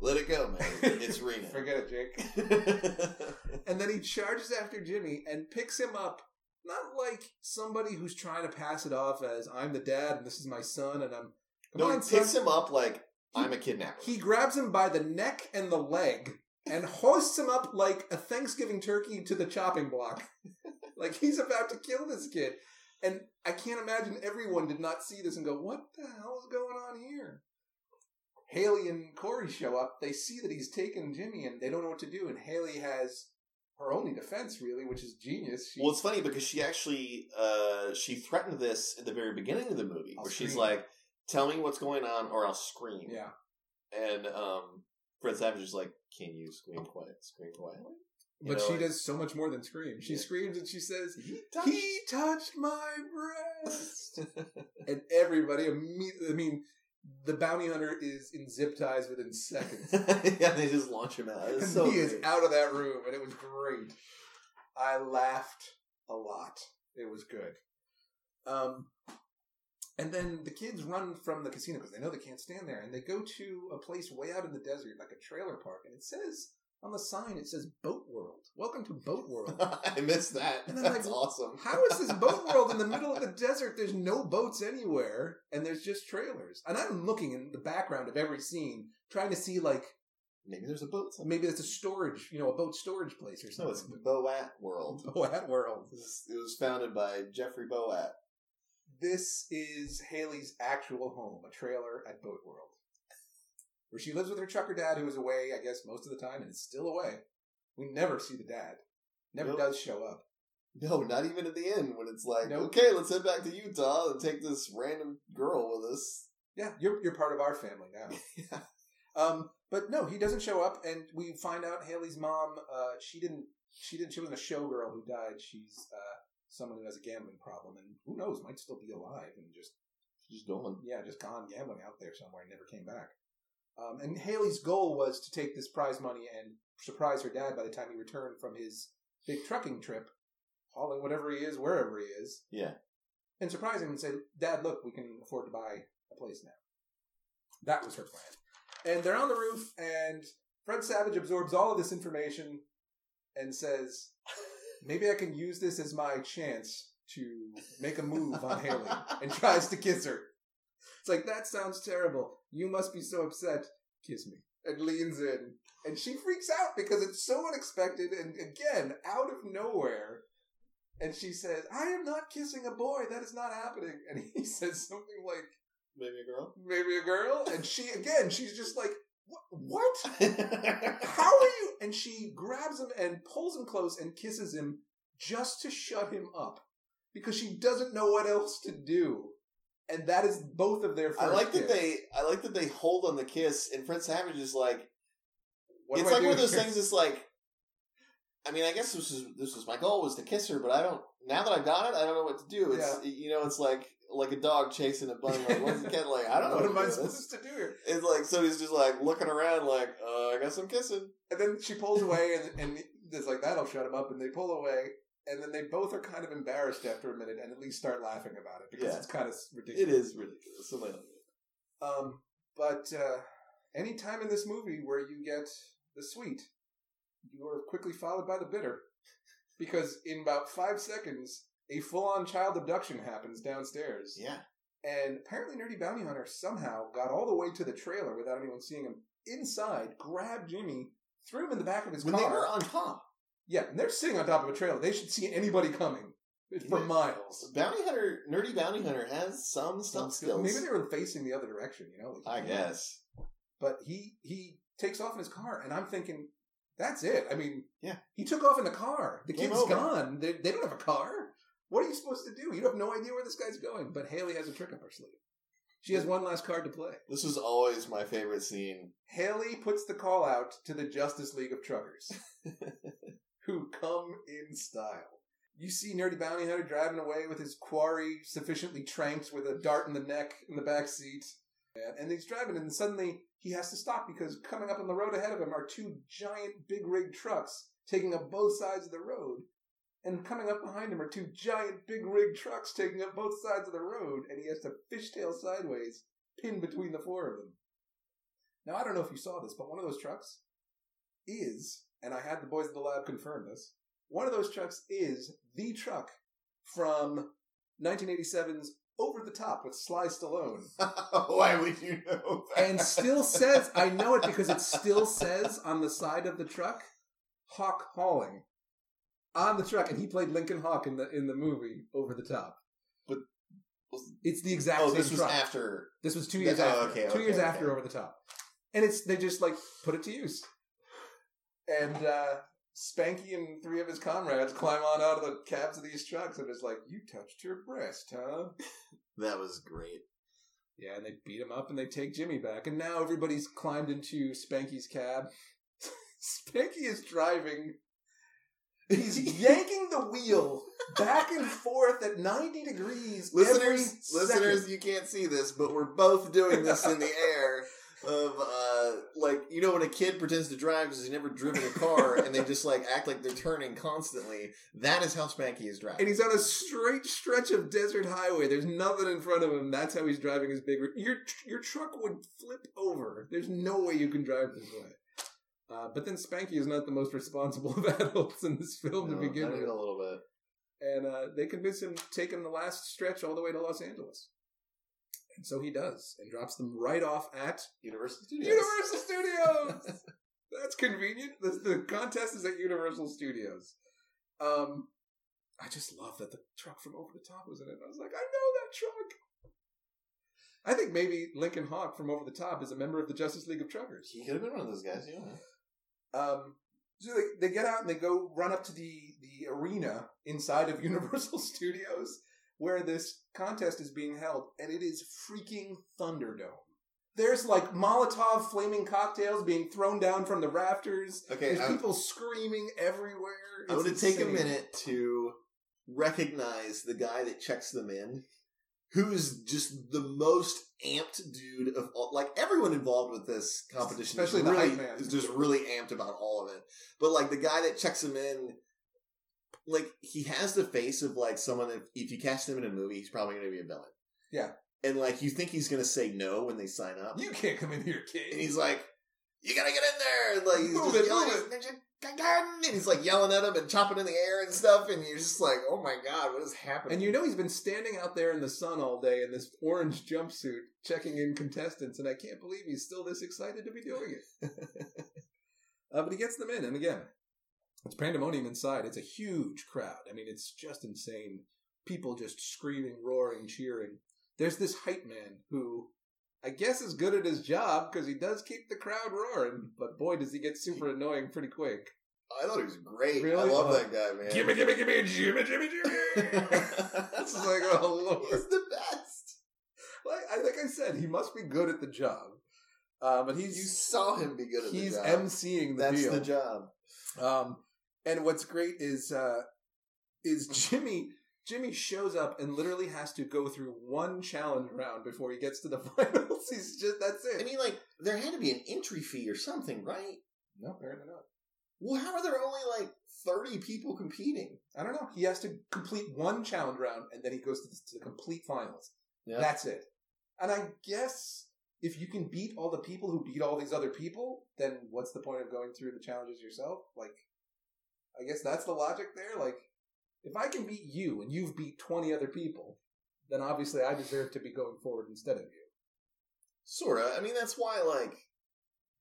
Let it go, man. It's Reno. Forget it, Jake. And then he charges after Jimmy and picks him up, not like somebody who's trying to pass it off as I'm the dad and this is my son and I'm. Come no, on, he picks son. him up like I'm a kidnapper. He grabs him by the neck and the leg and hoists him up like a Thanksgiving turkey to the chopping block. like he's about to kill this kid. And I can't imagine everyone did not see this and go, what the hell is going on here? Haley and Corey show up. They see that he's taken Jimmy and they don't know what to do. And Haley has her only defense, really, which is genius. She, Well, it's funny because she actually uh, she threatened this at the very beginning of the movie, I'll where she's like, "Tell me what's going on, or I'll scream." yeah. And um, Fred Savage is like, "Can you scream quiet? Scream quietly." You But know, she like, does so much more than scream. She Yeah. screams and she says, He touched- He touched my breast. and everybody immediately, I mean, the bounty hunter is in zip ties within seconds. yeah, they just launch him out. So he is out of that room, and it was great. I laughed a lot. It was good. Um, and then the kids run from the casino because they know they can't stand there, and they go to a place way out in the desert, like a trailer park, and it says on the sign, it says Boat World. Welcome to Boat World. I missed that. And I'm That's like, awesome. How is this boat world in the middle of the desert? There's no boats anywhere, and there's just trailers. And I'm looking in the background of every scene, trying to see like Maybe there's a boat. somewhere. maybe it's a storage, you know, a boat storage place or something. No, it's. Boat World. Boat world. It was founded by Jeffrey Boat. This is Haley's actual home, a trailer at Boat World, where she lives with her trucker dad, who is away, I guess, most of the time, and is still away. We never see the dad. Never Nope. does show up. No, not even at the end when it's like, Nope. okay, let's head back to Utah and take this random girl with us. Yeah, you're you're part of our family now. Yeah. Um, but no, he doesn't show up, and we find out Haley's mom. Uh, she didn't. She didn't. She wasn't a showgirl who died. She's uh, someone who has a gambling problem, and who knows, might still be alive and just just going. yeah, just gone gambling out there somewhere and never came back. Um, and Haley's goal was to take this prize money and surprise her dad by the time he returned from his big trucking trip, hauling whatever he is wherever he is, Yeah. and surprise him and say, "Dad, look, we can afford to buy a place now." That was her plan. And they're on the roof, and Fred Savage absorbs all of this information and says, "Maybe I can use this as my chance to make a move on Haley," and tries to kiss her. It's like that sounds terrible. You must be so upset. Kiss me. And leans in, and she freaks out because it's so unexpected, and again, out of nowhere. and she says, "I am not kissing a boy. That is not happening." And he says something like, Maybe a girl. "Maybe a girl." And she again, she's just like, "What? What? How are you?" And she grabs him and pulls him close and kisses him just to shut him up because she doesn't know what else to do. And that is both of their. I like that kiss. they. I like that they hold on the kiss, and Fred Savage is like. What it's like one of those things. It's like. I mean, I guess this is this was my goal was to kiss her, but I don't. Now that I've got it, I don't know what to do. It's you know, it's like like a dog chasing a bunny. Like what's cat like? I don't know what am I supposed to do here? It's like so he's just like looking around, like uh, I guess I'm kissing. And then she pulls away, and and it's like that'll shut him up. And they pull away, and then they both are kind of embarrassed after a minute, and at least start laughing about it because Yeah. it's kind of ridiculous. It is ridiculous. Somebody like. Um, but uh, any time in this movie where you get the sweet, you are quickly followed by the bitter, because in about five seconds, a full-on child abduction happens downstairs, Yeah. and apparently Nerdy Bounty Hunter somehow got all the way to the trailer without anyone seeing him. Inside, grabbed Jimmy, threw him in the back of his When car. they were on top, Yeah, and they're sitting on top of a trailer. They should see anybody coming for Yeah. miles. Bounty Hunter, nerdy Bounty Hunter has some stuff skills. Maybe they were facing the other direction, you know. I like- guess. But he he takes off in his car, and I'm thinking, that's it. I mean, Yeah. he took off in the car. The Game kid's over. gone. They, they don't have a car. What are you supposed to do? You have no idea where this guy's going. But Haley has a trick up her sleeve. She has one last card to play. This is always my favorite scene. Haley puts the call out to the Justice League of Truckers, who come in style. You see Nerdy Bounty Hunter driving away with his quarry sufficiently tranked with a dart in the neck in the back seat. And, and he's driving, and suddenly he has to stop because coming up on the road ahead of him are two giant big rig trucks taking up both sides of the road. And coming up behind him are two giant big rig trucks taking up both sides of the road, and he has to fishtail sideways, pinned between the four of them. Now, I don't know if you saw this, but one of those trucks is, and I had the boys at the lab confirm this, one of those trucks is the truck from 1987's Over the Top with Sly Stallone. Why would you know that? And still says, I know it because it still says on the side of the truck, Hawk Hauling. On the truck, and he played Lincoln Hawk in the in the movie Over the Top. But it's the exact oh, same this was truck. after. This was two years Oh, after. okay, two years okay, after. Over the Top, and it's they just like put it to use. And uh, Spanky and three of his comrades climb on out of the cabs of these trucks and it's like, "You touched your breast, huh?" That was great. Yeah, and they beat him up and they take Jimmy back, and now everybody's climbed into Spanky's cab. Spanky is driving. He's yanking the wheel back and forth at ninety degrees. every Listeners, listeners, you can't see this, but we're both doing this in the air. Of uh, like you know when a kid pretends to drive because he's never driven a car and they just like act like they're turning constantly. That is how Spanky is driving. and he's on a straight stretch of desert highway. There's nothing in front of him. That's how he's driving his big. Your your truck would flip over. There's no way you can drive this way. Uh, but then Spanky is not the most responsible of adults in this film No, to begin with, a little bit. and uh, they convince him to take him the last stretch all the way to Los Angeles, and so he does, and drops them right off at Universal Studios. Universal Studios. That's convenient. The, the contest is at Universal Studios. Um, I just love that the truck from Over the Top was in it. I was like, I know that truck. I think maybe Lincoln Hawk from Over the Top is a member of the Justice League of Truckers. He could have been one of those guys. Yeah. Um, so they, they get out and they go run up to the, the arena inside of Universal Studios where this contest is being held, and it is freaking Thunderdome. There's like Molotov flaming cocktails being thrown down from the rafters. Okay, There's I'm- people screaming everywhere. I'm It's going to take a insane. minute to recognize the guy that checks them in, who's just the most amped dude of all. Like everyone involved with this competition, Especially is the really, hype man. is just really amped about all of it. But like the guy that checks them in, like he has the face of like someone. If, if you cast him in a movie, he's probably going to be a villain. Yeah. and like you think he's going to say no when they sign up, You can't come in here, kid. and he's like, "You gotta get in there!" And like he's Move just it, yelling, and he's like yelling at him and chopping in the air and stuff, and you're just like, "Oh my god, what is happening?" And you know he's been standing out there in the sun all day in this orange jumpsuit, checking in contestants, and I can't believe he's still this excited to be doing it. uh, but he gets them in, and again, It's pandemonium inside. It's a huge crowd. I mean, it's just insane. People just screaming, roaring, cheering. There's this hype man who I guess is good at his job because he does keep the crowd roaring, but boy, does he get super annoying pretty quick. I thought he was great. I Really? love Oh. that guy, man. Gimme, gimme, gimme, Jimmy, Jimmy, Jimmy. It's like, oh lord. He's the best. Like I, like I said, he must be good at the job. Uh, but he's You saw him be good at he's the job. emceeing the That's deal. the job. Um, and what's great is uh, is Jimmy. Jimmy shows up and literally has to go through one challenge round before he gets to the finals. He's just that's it. I mean, like, there had to be an entry fee or something, right? no, apparently not. Well, how are there only like 30 people competing? I don't know. He has to complete one challenge round and then he goes to the, to the complete finals. That's it. And I guess if you can beat all the people who beat all these other people, then what's the point of going through the challenges yourself? Like, I guess that's the logic there. Like, if I can beat you and you've beat 20 other people, then obviously I deserve to be going forward instead of you. Sorta. I mean, that's why, like,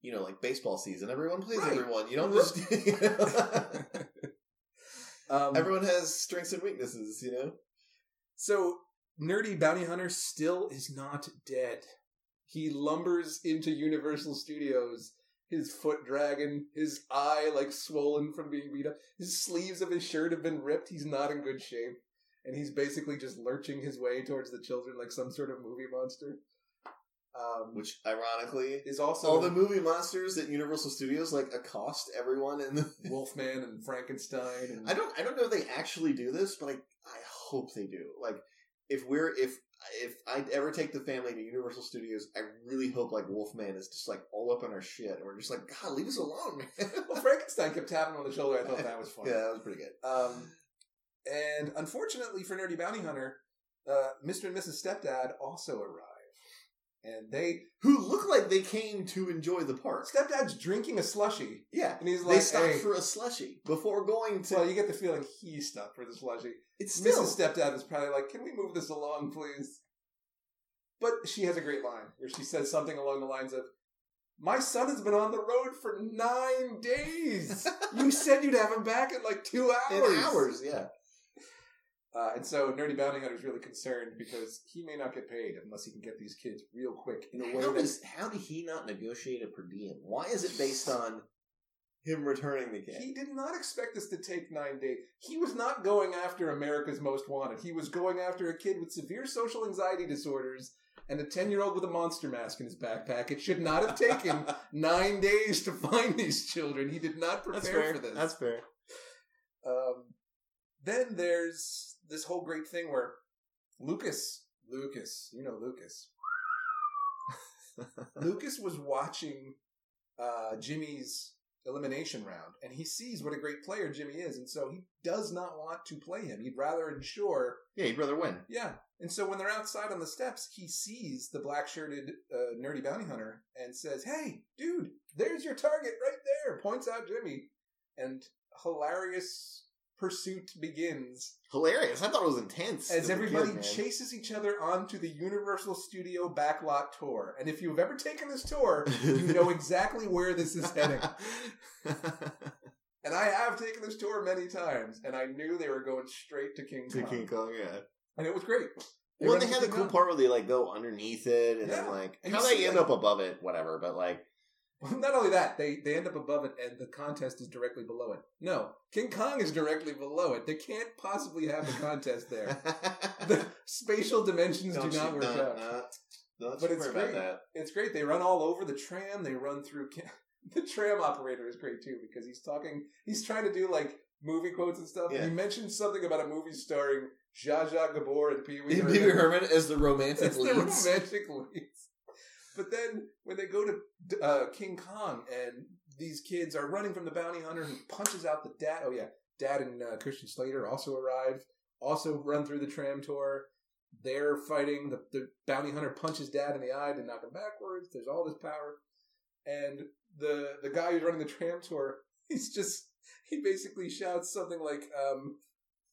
you know, like baseball season, everyone plays Right. everyone. You don't just. you know? um, everyone has strengths and weaknesses, you know? So, Nerdy Bounty Hunter still is not dead. He lumbers into Universal Studios, his foot dragging, his eye like swollen from being beat up. His sleeves of his shirt have been ripped. He's not in good shape. And he's basically just lurching his way towards the children like some sort of movie monster. Um, Which, ironically, is also all the movie monsters at Universal Studios like accost everyone in the. Wolfman and Frankenstein. And I don't. I don't know if they actually do this, but I. I hope they do. Like, if we're if if I ever take the family to Universal Studios, I really hope like Wolfman is just like all up in our shit, and we're just like, God, leave us alone, man. well, Frankenstein kept tapping on the shoulder. I thought that was funny. yeah, that was pretty good. Um, and unfortunately for Nerdy Bounty Hunter, uh, Mr. and Mrs. Stepdad also arrive. And they, Who look like they came to enjoy the park. Stepdad's drinking a slushy. Yeah, And he's they like, stopped hey, for a slushy before going to. well, you get the feeling he stopped for the slushy. it's still Mrs. Stepdad is probably like, can we move this along, please? But she has a great line where she says something along the lines of, my son has been on the road for nine days. you said you'd have him back in like two hours. in hours. Yeah, Uh, and so Nerdy Bounty Hunter is really concerned because he may not get paid unless he can get these kids real quick in a way how that does how did he not negotiate a per diem? Why is it based on him returning the kid? he did not expect this to take nine days. He was not going after America's Most Wanted. He was going after a kid with severe social anxiety disorders and a 10 year old with a monster mask in his backpack. It should not have taken nine days to find these children. He did not prepare for this. That's fair. Um, then there's this whole great thing where Lucas, Lucas, you know Lucas. Lucas was watching uh, Jimmy's elimination round, and he sees what a great player Jimmy is, and so he does not want to play him. He'd rather ensure, Yeah, he'd rather win. yeah. And so when they're outside on the steps, he sees the black shirted uh, nerdy bounty hunter and says, "Hey, dude, there's your target right there." Points out Jimmy, and hilarious pursuit begins Hilarious. I thought it was intense. as everybody kid, chases each other onto the Universal Studio backlot tour. And if you've ever taken this tour, you know exactly where this is heading. And I have taken this tour many times, and I knew they were going straight to King to Kong. King Kong, yeah. And it was great. Well, they had the cool Kong. part where they like go underneath it, and then like And how they end like- up above it, whatever. But like, not only that, they, they end up above it, and the contest is directly below it. No, King Kong is directly below it. They can't possibly have a contest there. the spatial dimensions Don't do not you- work no, out. no, But it's great. that. It's great. They run all over the tram. They run through. Ca- the tram operator is great too because he's talking. He's trying to do like movie quotes and stuff. Yeah. He mentioned something about a movie starring Zsa Zsa Gabor and Pee Wee Herman. Herman as the romantic It's the romantic leads. But then when they go to uh, King Kong and these kids are running from the bounty hunter who punches out the dad. Oh yeah, dad and uh, Christian Slater also arrived. Also run through the tram tour. They're fighting. The, the bounty hunter punches dad in the eye to knock him backwards. There's all this power, and the the guy who's running the tram tour, he's just he basically shouts something like, um,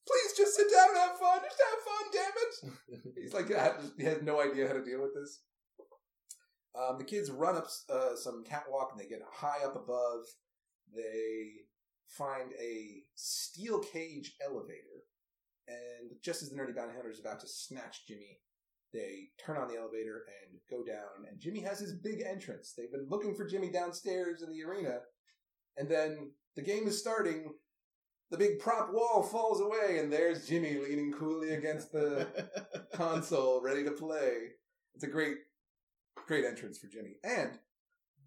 "Please just sit down and have fun. Just have fun, damn it." He's like, he has no idea how to deal with this. Um, the kids run up uh, some catwalk and they get high up above. They find a steel cage elevator, and just as the nerdy bounty hunter is about to snatch Jimmy, they turn on the elevator and go down. And Jimmy has his big entrance. They've been looking for Jimmy downstairs in the arena, and then the game is starting. The big prop wall falls away, and there's Jimmy leaning coolly against the console, ready to play. It's a great, great entrance for Jimmy. And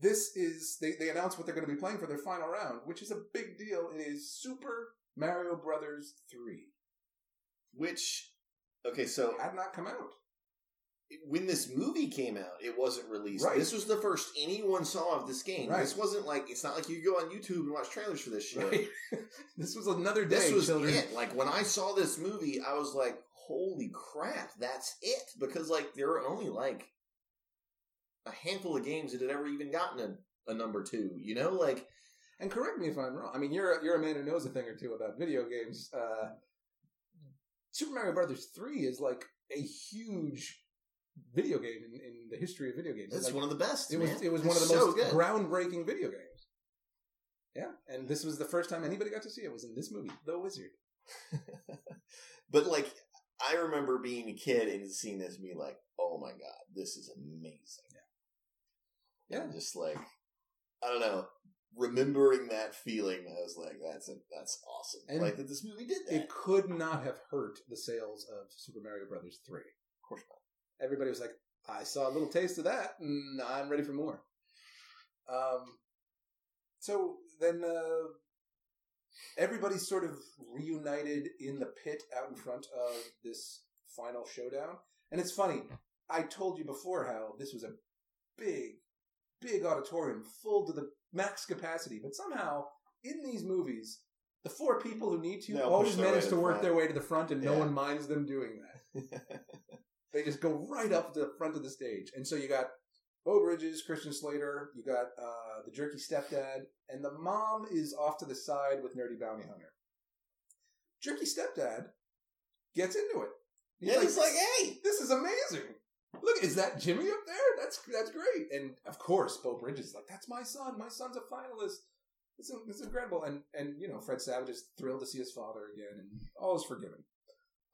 this is they they announce what they're going to be playing for their final round, which is a big deal. It is Super Mario Brothers three. Which, okay, so Had not come out. when this movie came out, it wasn't released. Right. This was the first anyone saw of this game. Right. This wasn't like it's not like you go on YouTube and watch trailers for this shit. Right? this was another day. This was children. it. Like when I saw this movie, I was like, "Holy crap, that's it!" Because like there were only like a handful of games that had ever even gotten a, a number two. You know, like And correct me if I'm wrong. I mean, you're a, you're a man who knows a thing or two about video games. Uh, Super Mario Brothers three is like a huge video game in, in the history of video games. that's Like, one of the best. It was it was one of the so most good. groundbreaking video games. Yeah, and this was the first time anybody got to see it was in this movie, The Wizard. but like, I remember being a kid and seeing this and being like, "Oh my god, this is amazing." Yeah. And just like, I don't know, remembering that feeling, I was like, "That's a, that's awesome." And like that this movie did that. It could not have hurt the sales of Super Mario Brothers three. of course not. Everybody was like, "I saw a little taste of that, and I'm ready for more." Um, so then uh, everybody's sort of reunited in the pit out in front of this final showdown, and it's funny. I told you before how this was a big, big auditorium full to the max capacity, but somehow in these movies, the four people who need to They'll push always their way manage to to the work front. their way to the front, and no Yeah. one minds them doing that. They just go right up to the front of the stage. And so you got Beau Bridges, Christian Slater, you got uh, the jerky stepdad, and the mom is off to the side with Nerdy Bounty Hunter. Jerky stepdad gets into it. yeah, he's like, "Hey, this is amazing. Look, is that Jimmy up there? That's that's great. And of course, Beau Bridges is like, that's my son. My son's a finalist. It's, it's incredible. And and you know, Fred Savage is thrilled to see his father again, and all is forgiven.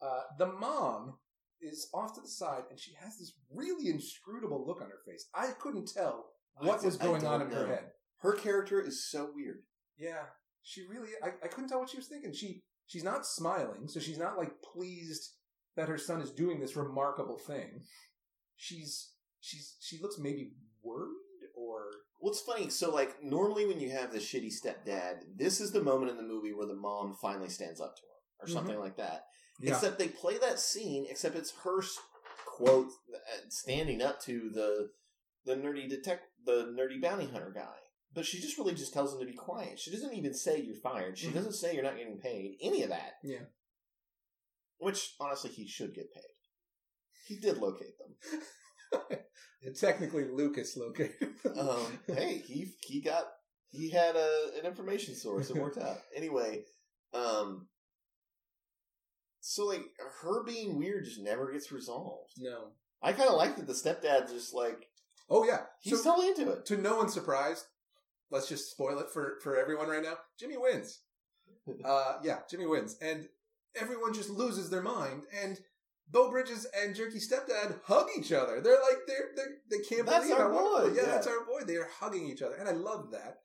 Uh, the mom is off to the side, and she has this really inscrutable look on her face. I couldn't tell what I- was going on in her head. her character is so weird." Yeah, she really. I, I couldn't tell what she was thinking. She she's not smiling, so she's not like pleased that her son is doing this remarkable thing. She's she's she looks maybe worried or What's funny, so like normally when you have the shitty stepdad, this is the moment in the movie where the mom finally stands up to him or something like that. Except they play that scene, except it's her quote uh, standing up to the the nerdy detect the nerdy bounty hunter guy. But she just really just tells him to be quiet. She doesn't even say you're fired. She Mhm. doesn't say you're not getting paid. Any of that. Yeah. Which honestly he should get paid. He did locate them. And technically Lucas located. um, hey, he he got he had a an information source. It worked out anyway. Um, so like her being weird just never gets resolved. no. I kind of like that the stepdad just like Oh yeah. he's so totally into it. to no one's surprise, let's just spoil it for for everyone right now. Jimmy wins. Uh, yeah, Jimmy wins, and everyone just loses their mind. And Beau Bridges and Jerky Stepdad hug each other. They're like they're, they're they can't That's believe our boy, Yeah, yeah. that's our boy. They are hugging each other, and I love that.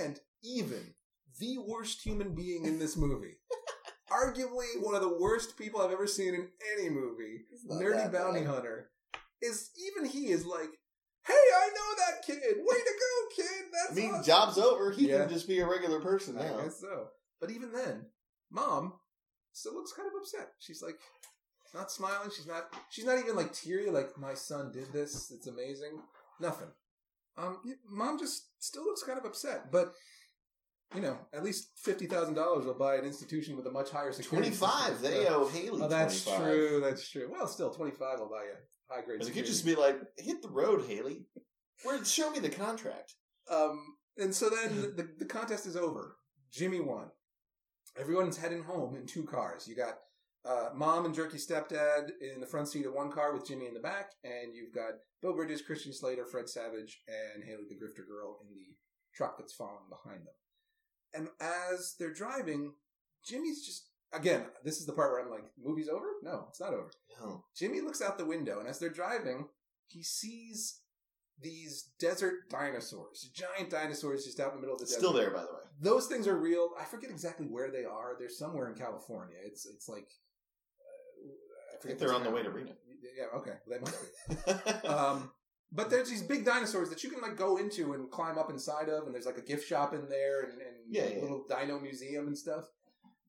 And even the worst human being in this movie. Arguably one of the worst people I've ever seen in any movie, Nerdy Bounty bad. Hunter, is even he is like, "Hey, I know that kid. Way to go, kid. That's I mean, awesome." job's over. He Yeah. can just be a regular person I now. guess so. But even then, mom still looks kind of upset. She's like not smiling. She's not. She's not even like teary. Like my son did this. It's amazing. Nothing. Um, mom just still looks kind of upset. But you know, at least fifty thousand dollars will buy an institution with a much higher security. Twenty five. system. They owe Haley. Oh, that's 25. true. That's true. Well, still twenty five will buy a high grade. But it could just be like, hit the road, Haley. Where show me the contract. Um, and so then the, the contest is over. Jimmy won. Everyone's heading home in two cars. You got uh, mom and jerky stepdad in the front seat of one car with Jimmy in the back, and you've got Bill Bridges, Christian Slater, Fred Savage, and Haley the Grifter Girl in the truck that's following behind them. And as they're driving, Jimmy's just again. This is the part where I'm like, "Movie's over? No, it's not over." No. Jimmy looks out the window, and as they're driving, he sees these desert dinosaurs, giant dinosaurs, just out in the middle of the desert. Still there, by the way. Those things are real. I forget exactly where they are. They're somewhere in California. It's it's like forget think they're on the way to Reno. Yeah, okay, they must be. Um, but there's these big dinosaurs that you can like go into and climb up inside of, and there's like a gift shop in there and, and Yeah, a yeah. little dino museum and stuff.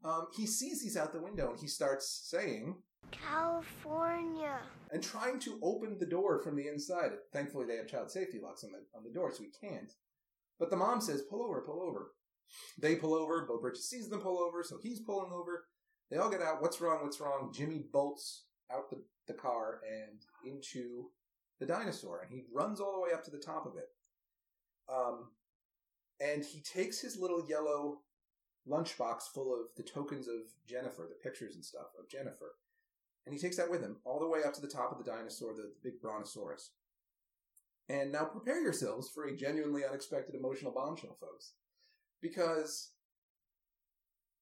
Um, he sees these out the window and he starts saying California. and trying to open the door from the inside. Thankfully, they have child safety locks on the on the door, so he can't. But the mom says, "Pull over, pull over." They pull over. Beau Bridges sees them pull over, so he's pulling over. They all get out. What's wrong? What's wrong? Jimmy bolts out the, the car and into the dinosaur, and he runs all the way up to the top of it. Um, and he takes his little yellow lunchbox full of the tokens of Jennifer, the pictures and stuff of Jennifer, and he takes that with him all the way up to the top of the dinosaur, the, the big brontosaurus. And now prepare yourselves for a genuinely unexpected emotional bombshell, folks, because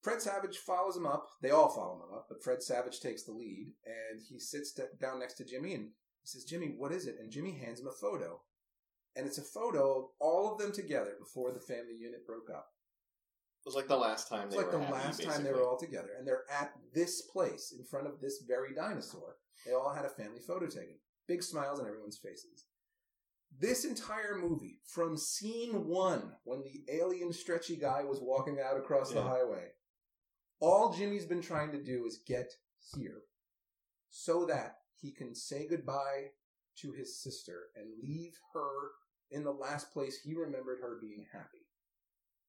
Fred Savage follows him up. They all follow him up, but Fred Savage takes the lead, and he sits down next to Jimmy and he says, "Jimmy, what is it?" And Jimmy hands him a photo, and it's a photo of all of them together before the family unit broke up. It was like the last time It's they like were the happy, last time they were all together, and they're at this place in front of this very dinosaur. They all had a family photo taken. Big smiles on everyone's faces. This entire movie, from scene one, when the alien stretchy guy was walking out across the highway, all Jimmy's been trying to do is get here so that he can say goodbye to his sister and leave her in the last place he remembered her being happy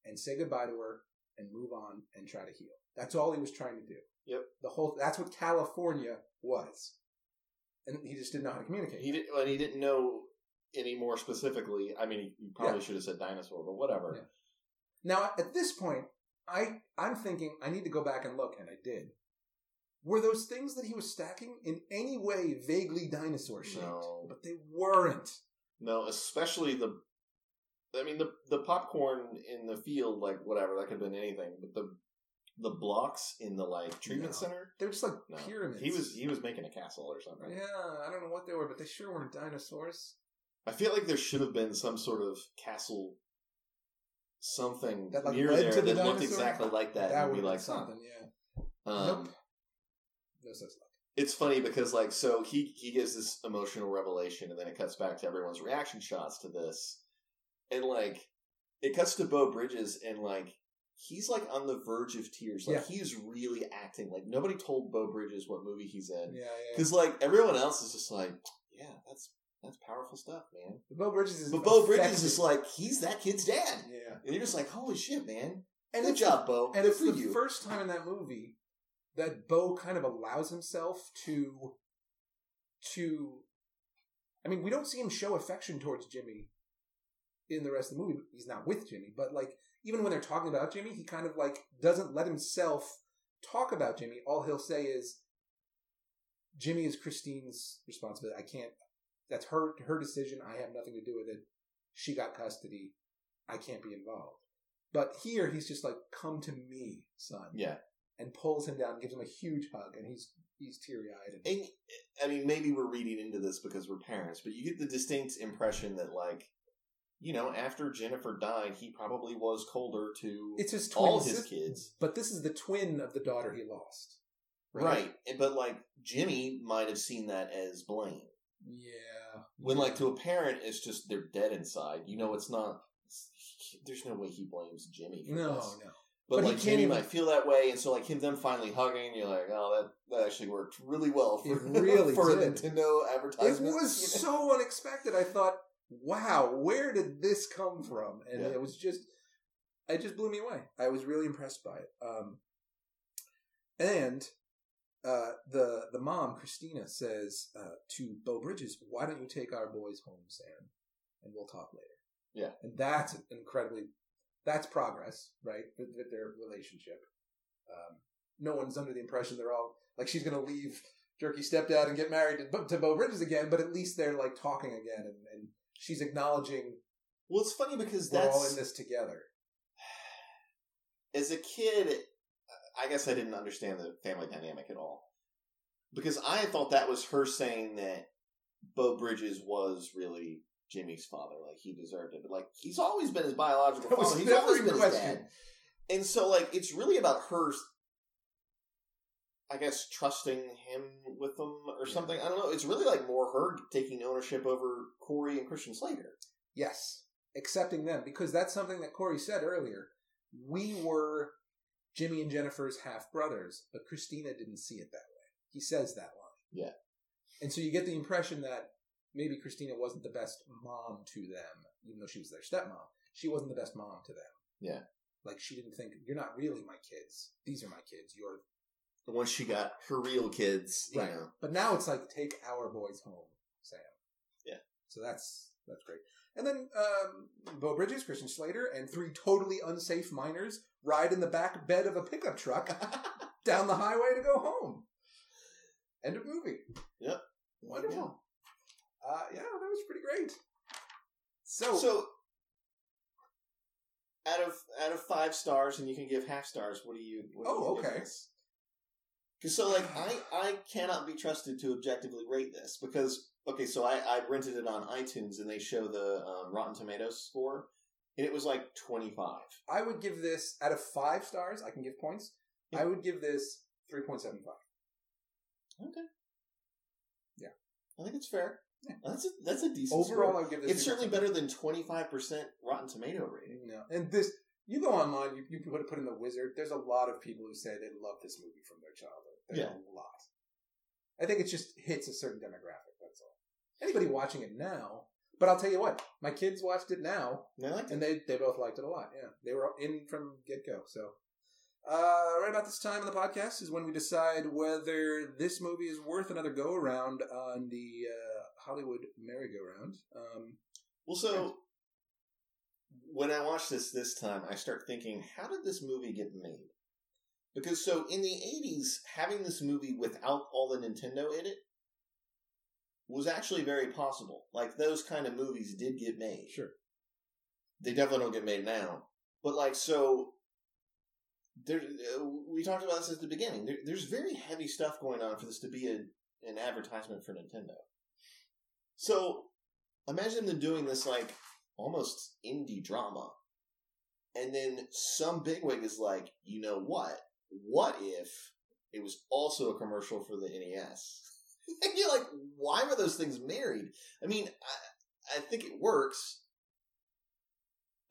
and say goodbye to her and move on and try to heal. That's all he was trying to do. Yep. The whole that's what California was. And he just didn't know how to communicate. He didn't. Well, he didn't know any more specifically. I mean, he, probably should have said dinosaur, but whatever. Yeah. Now at this point, I I'm thinking I need to go back and look, and I did. Were those things that he was stacking in any way vaguely dinosaur shaped? No. But they weren't. No, especially the. I mean, the the popcorn in the field, like whatever, that could have been anything. But the the blocks in the like treatment No. center, They were just like no. pyramids. He was he was making a castle or something. Yeah, I don't know what they were, but they sure weren't dinosaurs. I feel like there should have been some sort of castle, something That, like, near there the that looked exactly like that. That and would be like something, yeah. Um, Nope. No such luck. It's funny because like so he he gives this emotional revelation and then it cuts back to everyone's reaction shots to this, and like it cuts to Beau Bridges and like he's like on the verge of tears. Like Yeah. he's really acting. Like nobody told Beau Bridges what movie he's in Yeah, yeah. because like everyone else is just like yeah that's that's powerful stuff man. Beau Bridges is But Beau Bridges is like he's that kid's dad, yeah. and you're just like holy shit man. And Good it's job, Beau. And Good it's for the you. first time in that movie that Beau kind of allows himself to to I mean, we don't see him show affection towards Jimmy in the rest of the movie. He's not with Jimmy, but like even when they're talking about Jimmy, he kind of like doesn't let himself talk about Jimmy. All he'll say is Jimmy is Christine's responsibility. I can't that's her her decision. I have nothing to do with it. She got custody. I can't be involved. But here he's just like, "Come to me, son," yeah. and pulls him down, gives him a huge hug, and he's he's teary eyed. And, And I mean, maybe we're reading into this because we're parents, but you get the distinct impression that, like, you know, after Jennifer died, he probably was colder to it's his twin all his kids, but this is the twin of the daughter he lost, right? And- But like, Jimmy might have seen that as blame. Yeah. When, like, to a parent, it's just they're dead inside. You know, it's not. it's- there's no way he blames Jimmy. No, this. no. But, But he like can't Jimmy even- might feel that way, and so like him them finally hugging, you're like, oh, that that actually worked really well for really for did. Nintendo It was you know? so unexpected. I thought, wow, where did this come from? And Yeah. it was just, it just blew me away. I was really impressed by it. Um, and uh, the the mom, Christina, says uh, to Beau Bridges, "Why don't you take our boys home, Sam, and we'll talk later." Yeah. and that's incredibly, that's progress, right, with, with their relationship. Um, no one's under the impression they're all like she's going to leave jerky stepdad and get married to, to Beau Bridges again, but at least they're like talking again, and, and she's acknowledging Well, it's funny because we're that's all in this together. as a kid, I guess I didn't understand the family dynamic at all because I thought that was her saying that Beau Bridges was really Jimmy's father, like he deserved it. But like he's always been his biological That father. He's always been his dad. And so like it's really about her I guess trusting him with them or Yeah. something. I don't know. It's really like more her taking ownership over Corey and Christian Slater. Yes, accepting them because that's something that Corey said earlier. We were Jimmy and Jennifer's half brothers, but Christina didn't see it that way. He says that line. Yeah. And so you get the impression that maybe Christina wasn't the best mom to them, even though she was their stepmom. She wasn't the best mom to them. Yeah. Like she didn't think, you're not really my kids. These are my kids. You're The Once she got her real kids, you right. know. But now it's like take our boys home, Sam. Yeah. So that's that's great. And then um, Beau Bridges, Christian Slater, and three totally unsafe minors ride in the back bed of a pickup truck down the highway to go home. End of movie. Yep. Wonderful. Uh, yeah, that was pretty great. So, So, out of out of five stars, and you can give half stars. What do you? What do Oh, you okay. Because so, like, I I cannot be trusted to objectively rate this because okay, so I I rented it on iTunes and they show the um, Rotten Tomatoes score, and it was like twenty five. I would give this out of five stars. I can give points. I would give this three point seven five. Okay. Yeah. I think it's fair. Yeah. That's a that's a decent Overall, score. I would give this. It's certainly better than twenty five percent Rotten Tomato rating. You know, and this you go online, you, you put put in the wizard. There's a lot of people who say they love this movie from their childhood. There's Yeah. a lot. I think it just hits a certain demographic. Anybody watching it now, but I'll tell you what, my kids watched it now, I liked it. and they they both liked it a lot. Yeah, they were in from get go. So. Uh, right about this time in the podcast is when we decide whether this movie is worth another go around on the uh, Hollywood merry-go-round. Um, Well, so when I watch this this time, I start thinking, how did this movie get made? Because so in the '80s, having this movie without all the Nintendo in it was actually very possible. Like those kind of movies did get made. sure. They definitely don't get made now. But like so. There, uh, we talked about this at the beginning. There, there's very heavy stuff going on for this to be a, an advertisement for Nintendo. So imagine them doing this like almost indie drama. And then some bigwig is like, you know what? What if it was also a commercial for the NES? and you're like, why were those things married? I mean, I, I think it works.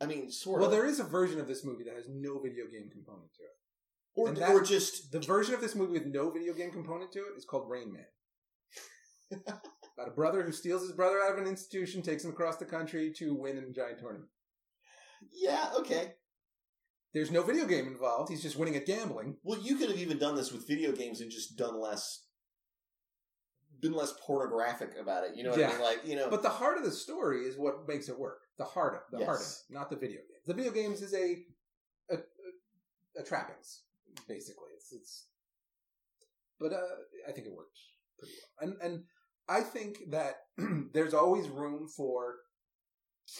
I mean, sort Well, of. there is a version of this movie that has no video game component to it. or, and or just The version of this movie with no video game component to it is called Rain Man. About a brother who steals his brother out of an institution, takes him across the country to win in a giant tournament. yeah, okay. There's no video game involved. He's just winning at gambling. Well, you could have even done this with video games and just done less, been less pornographic about it. You know what I mean? Like, you know, But the heart of the story is what makes it work. The heart of the heart of it, not the video games. The video games is a a, a, a trappings, basically. It's it's. But uh, I think it worked pretty well, and and I think that there's always room for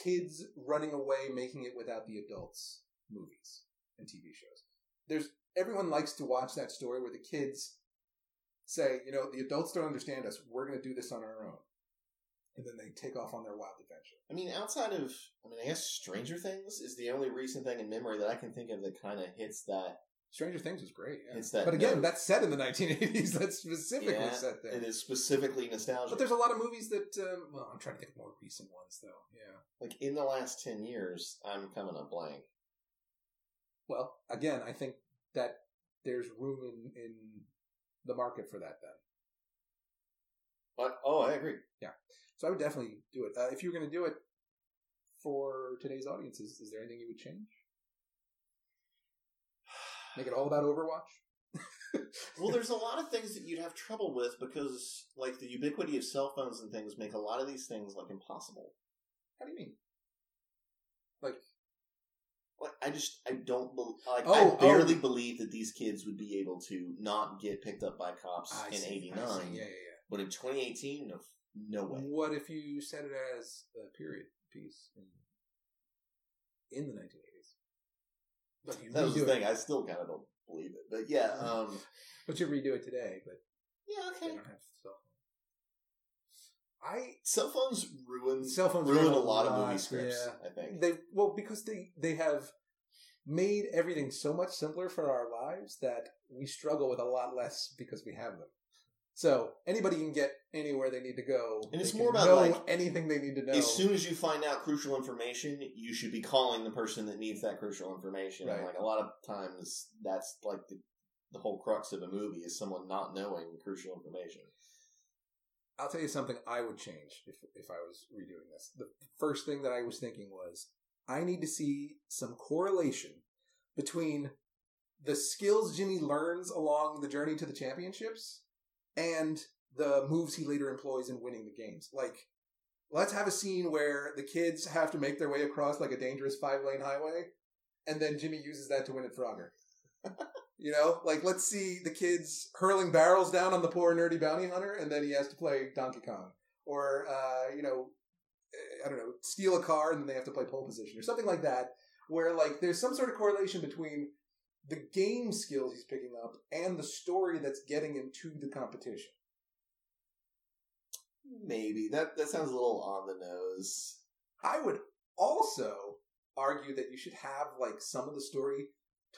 kids running away, making it without the adults. Movies and TV shows. There's everyone likes to watch that story where the kids say, you know, the adults don't understand us. We're going to do this on our own and then they take off on their wild adventure. I mean, outside of, I mean, I guess Stranger Things is the only recent thing in memory that I can think of that kind of hits that. Stranger Things was great. Yeah. It's that but again, note. that's set in the 1980s. That's specifically Yeah, set there. It is specifically nostalgic. But there's a lot of movies that, um, well, I'm trying to think of more recent ones though. Yeah. like in the last ten years, I'm coming up blank. Well, again, I think that there's room in, in the market for that then. But oh, I agree. Yeah. So I would definitely do it. Uh, if you were going to do it for today's audience, is, is there anything you would change? Make it all about Overwatch? Well, there's a lot of things that you'd have trouble with because, like, the ubiquity of cell phones and things make a lot of these things like impossible. How do you mean? Like, I just I don't bel like Oh, I barely oh. believe that these kids would be able to not get picked up by cops I in see, '89. Yeah, yeah, yeah. But in 2018, no, no way. What if you set it as a period piece in, in the 1980s? But you That was the thing. it. I still kind of don't believe it, but yeah, um, But you redo it today, but yeah, they okay. don't have. I Cell phones ruin cell phones ruin ruin a lot of movie scripts. yeah. I think. They well because they they have made everything so much simpler for our lives that we struggle with a lot less because we have them. So anybody can get anywhere they need to go, And it's more about, like, anything they need to know. As soon as you find out crucial information, you should be calling the person that needs that crucial information. And like a lot of times, that's like the, the whole crux of a movie is someone not knowing crucial information. I'll tell you something I would change if if I was redoing this. The first thing that I was thinking was I need to see some correlation between the skills Jimmy learns along the journey to the championships and the moves he later employs in winning the games. Like let's have a scene where the kids have to make their way across like a dangerous five-lane highway and then Jimmy uses that to win at Frogger. You know, like let's see the kids hurling barrels down on the poor nerdy bounty hunter, and then he has to play Donkey Kong, or uh, you know, I don't know, steal a car, and then they have to play pole position, or something like that, where like there's some sort of correlation between the game skills he's picking up and the story that's getting him to the competition. Maybe that that sounds a little on the nose. I would also argue that you should have like some of the story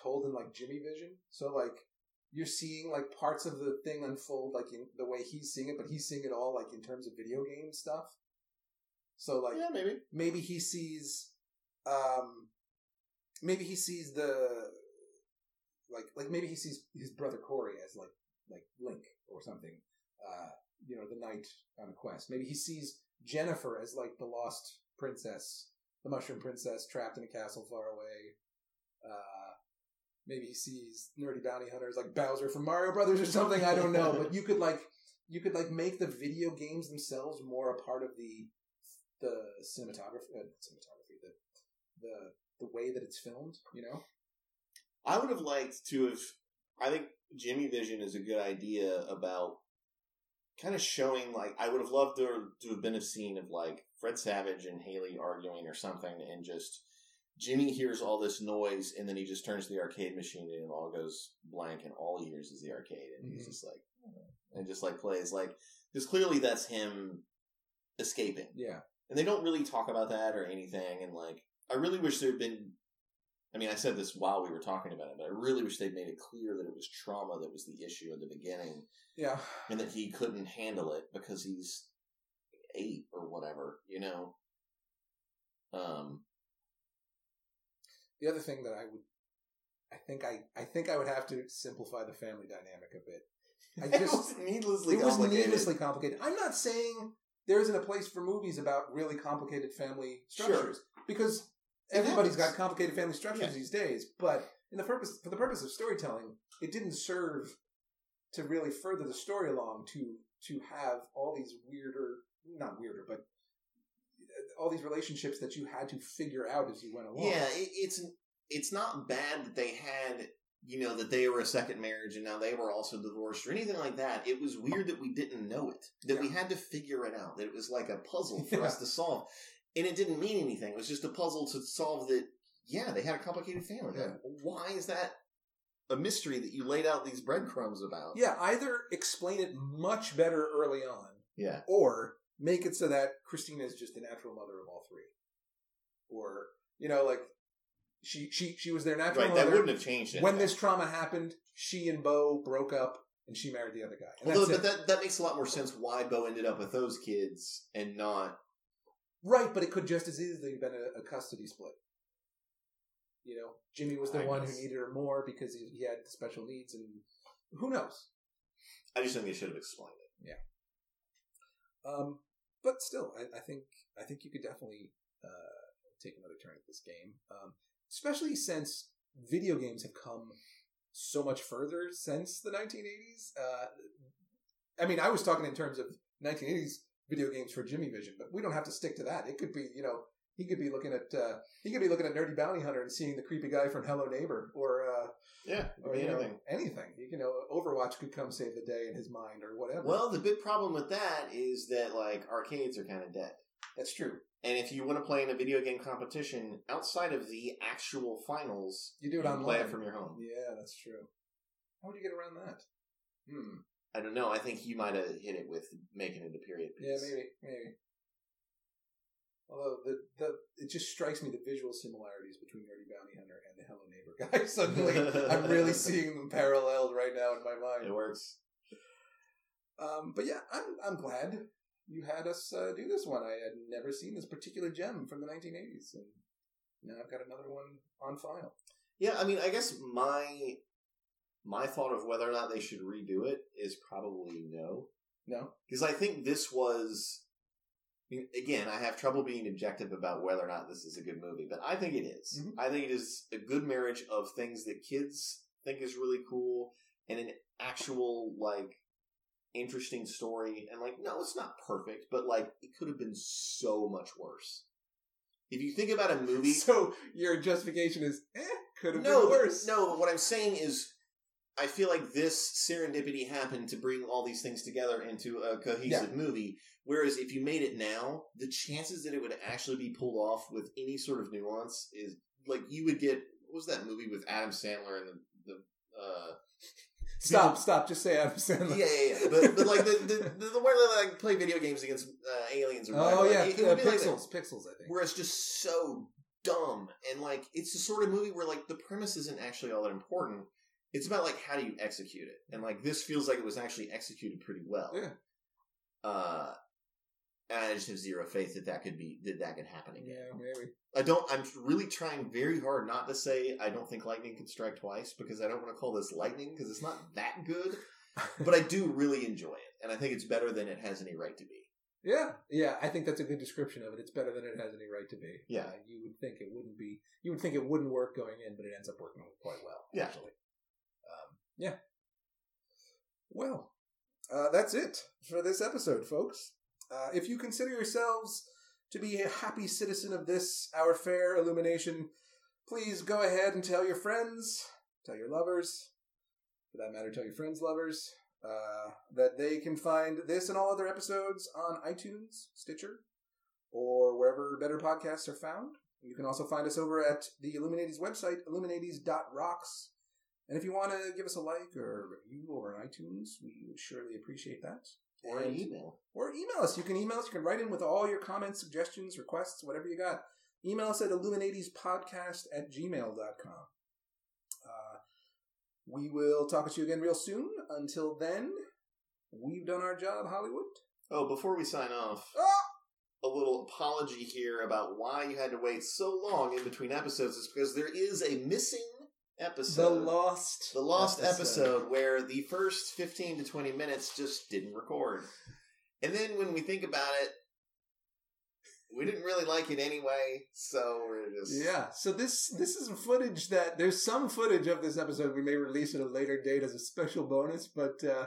told in like Jimmy Vision. So like you're seeing like parts of the thing unfold like in the way he's seeing it, but he's seeing it all like in terms of video game stuff. So like yeah, maybe. maybe he sees um maybe he sees the like like maybe he sees his brother Corey as like like Link or something. Uh you know, the knight on a quest. Maybe he sees Jennifer as like the lost princess, the mushroom princess trapped in a castle far away. Uh maybe he sees nerdy bounty hunters like Bowser from Mario Brothers or something, I don't know, but you could like you could like make the video games themselves more a part of the the cinematography, uh, cinematography, the the the way that it's filmed. You know, I would have liked to have. I think Jimmy Vision is a good idea about kind of showing. Like, I would have loved to, to have been a scene of like Fred Savage and Haley arguing or something, and just Jimmy hears all this noise, and then he just turns to the arcade machine, and it all goes blank, and all he hears is the arcade, and he's Mhm. just like, "Oh," and just like plays like because clearly that's him escaping yeah, and they don't really talk about that or anything. And like, I really wish there had been. I mean, I said this while we were talking about it, but I really wish they'd made it clear that it was trauma that was the issue at the beginning, yeah. and that he couldn't handle it because he's eight or whatever, you know. Um, The other thing that I would, I think I, I think I would have to simplify the family dynamic a bit. I it just was needlessly it was complicated. needlessly complicated. I'm not saying there isn't a place for movies about really complicated family Sure. structures because everybody's got complicated family structures Yeah. these days. But in the purpose for the purpose of storytelling, it didn't serve to really further the story along to to have all these weirder, not weirder, but all these relationships that you had to figure out as you went along. Yeah, it, it's it's not bad that they had you know that they were a second marriage and now they were also divorced or anything like that. It was weird that we didn't know it. That we had to figure it out. That it was like a puzzle for us to solve, and it didn't mean anything. It was just a puzzle to solve that. Yeah, they had a complicated family. Yeah. Why is that a mystery that you laid out these breadcrumbs about? Yeah, either explain it much better early on, yeah. or make it so that Christina is just the natural mother of all three, or you know, like she she she was their natural Right, that wouldn't have changed anything. when this trauma happened, she and Beau broke up, and she married the other guy. And Although, but it. that that makes a lot more sense why Beau ended up with those kids and not right, but it could just as easily have been a, a custody split. You know, Jimmy was the I one guess. who needed her more because he, he had special needs, and who knows? I just think they should have explained it. Um, but still, I, I think I think you could definitely uh, take another turn at this game, um, especially since video games have come so much further since the 1980s. Uh, I mean, I was talking in terms of 1980s video games for Jimmy Vision, but we don't have to stick to that. It could be, you know, he could be looking at uh, he could be looking at Nerdy Bounty Hunter and seeing the creepy guy from Hello Neighbor, or uh, Yeah, or you know, anything. anything. You know, Overwatch could come save the day in his mind, or whatever. Well, the big problem with that is that like arcades are kind of dead. That's true. And if you want to play in a video game competition outside of the actual finals, You do it you online. play it from your home. Yeah, that's true. How would you get around that? Hmm. I don't know. I think you might have hit it with making it a period piece. Yeah, maybe, maybe. Although the the it just strikes me the visual similarities between Nerdy Bounty Hunter and the Hello Neighbor guy. Suddenly, I'm really seeing them paralleled right now in my mind. It works. Um, but yeah, I'm I'm glad you had us uh, do this one. I had never seen this particular gem from the 1980s, and now I've got another one on file. Yeah, I mean, I guess my my thought of whether or not they should redo it is probably no, No, because I think this was. Again, I have trouble being objective about whether or not this is a good movie, but I think it is. Mhm. I think it is a good marriage of things that kids think is really cool and an actual like interesting story. And like, no, it's not perfect, but like it could have been so much worse. If you think about a movie, So your justification is, eh, could have no, been but- worse. no. But what I'm saying is, I feel like this serendipity happened to bring all these things together into a cohesive movie. Whereas if you made it now, the chances that it would actually be pulled off with any sort of nuance is like you would get. What was that movie with Adam Sandler and the the. Uh, Stop, stop. Just say Adam Sandler. yeah, yeah, yeah. But, but like the, the, the, the where they like play video games against uh, aliens or whatever. Oh like, yeah, it- it uh, be like that. pixels, pixels. I think. where it's just so dumb and like it's the sort of movie where like the premise isn't actually all that important it's about like how do you execute it and like this feels like it was actually executed pretty well Yeah. uh and i just have zero faith that that could be that that could happen again Yeah, maybe. i don't i'm really trying very hard not to say i don't think lightning can strike twice because i don't want to call this lightning because it's not that good but i do really enjoy it and i think it's better than it has any right to be Yeah, yeah. I think that's a good description of it. It's better than it has any right to be. Yeah. Uh, you would think it wouldn't be. You would think it wouldn't work going in, but it ends up working quite well. Yeah. Actually. Yeah. Well, uh, that's it for this episode, folks. Uh, if you consider yourselves to be a happy citizen of this, our fair illumination, please go ahead and tell your friends, tell your lovers, for that matter, tell your friends' lovers, uh, that they can find this and all other episodes on iTunes, Stitcher, or wherever better podcasts are found. You can also find us over at the Illuminati's website, illuminati's.rocks. And if you want to give us a like or a review over on iTunes, we would surely appreciate that. or an And- email or email us. You can email us. You can write in with all your comments, suggestions, requests, whatever you got. Email us at illuminatiespodcast at gmail.com. Uh, we will talk to you again real soon. Until then, we've done our job, Hollywood. oh before we sign off Ah! a little apology here about why you had to wait so long in between episodes is because there is a missing The episode. lost, The lost episode. where the first 15 to 20 minutes just didn't record. And then when we think about it, we didn't really like it anyway, so we're just. Yeah, so this this is footage that there's some footage of this episode. We may release at a later date as a special bonus, but uh,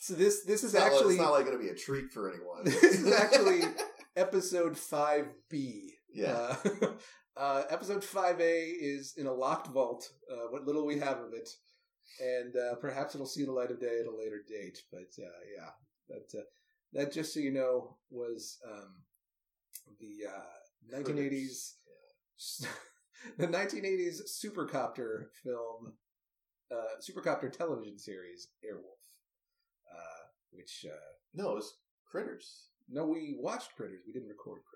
so this this is It's not, actually it's not like going to be a treat for anyone. This is actually episode 5B. yeah. Uh, uh, episode 5A is in a locked vault, uh, what little we have of it. And uh, perhaps it'll see the light of day at a later date. But uh, yeah, that, uh, that, just so you know, was um, the uh, 1980s. the 1980s supercopter film, uh, supercopter television series, Airwolf. Uh, which, uh, No, it was Critters. no, we watched Critters. We didn't record Critters.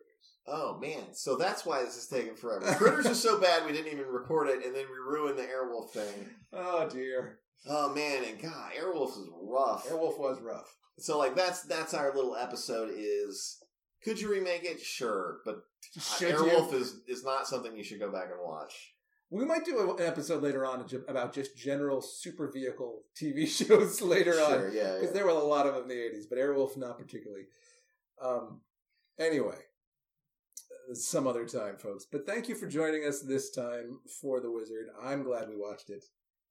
Oh man, so that's why this is taking forever. Critters was so bad we didn't even record it, and then we ruined the Airwolf thing. Oh dear, Oh man, and God, Airwolf is rough. Airwolf was rough. So like that's that's our little episode. Is could you remake it? Sure, but Should Airwolf you? is is not something you should go back and watch. We might do an episode later on about just general super vehicle TV shows later on yeah, because yeah. there were a lot of them in the '80s, but Airwolf not particularly. Um, anyway, uh, some other time, folks. But thank you for joining us this time for The Wizard. I'm glad we watched it.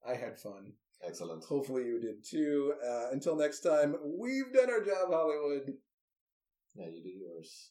I had fun. excellent. Hopefully you did too. Uh, until next time, we've done our job, Hollywood. Now you do yours.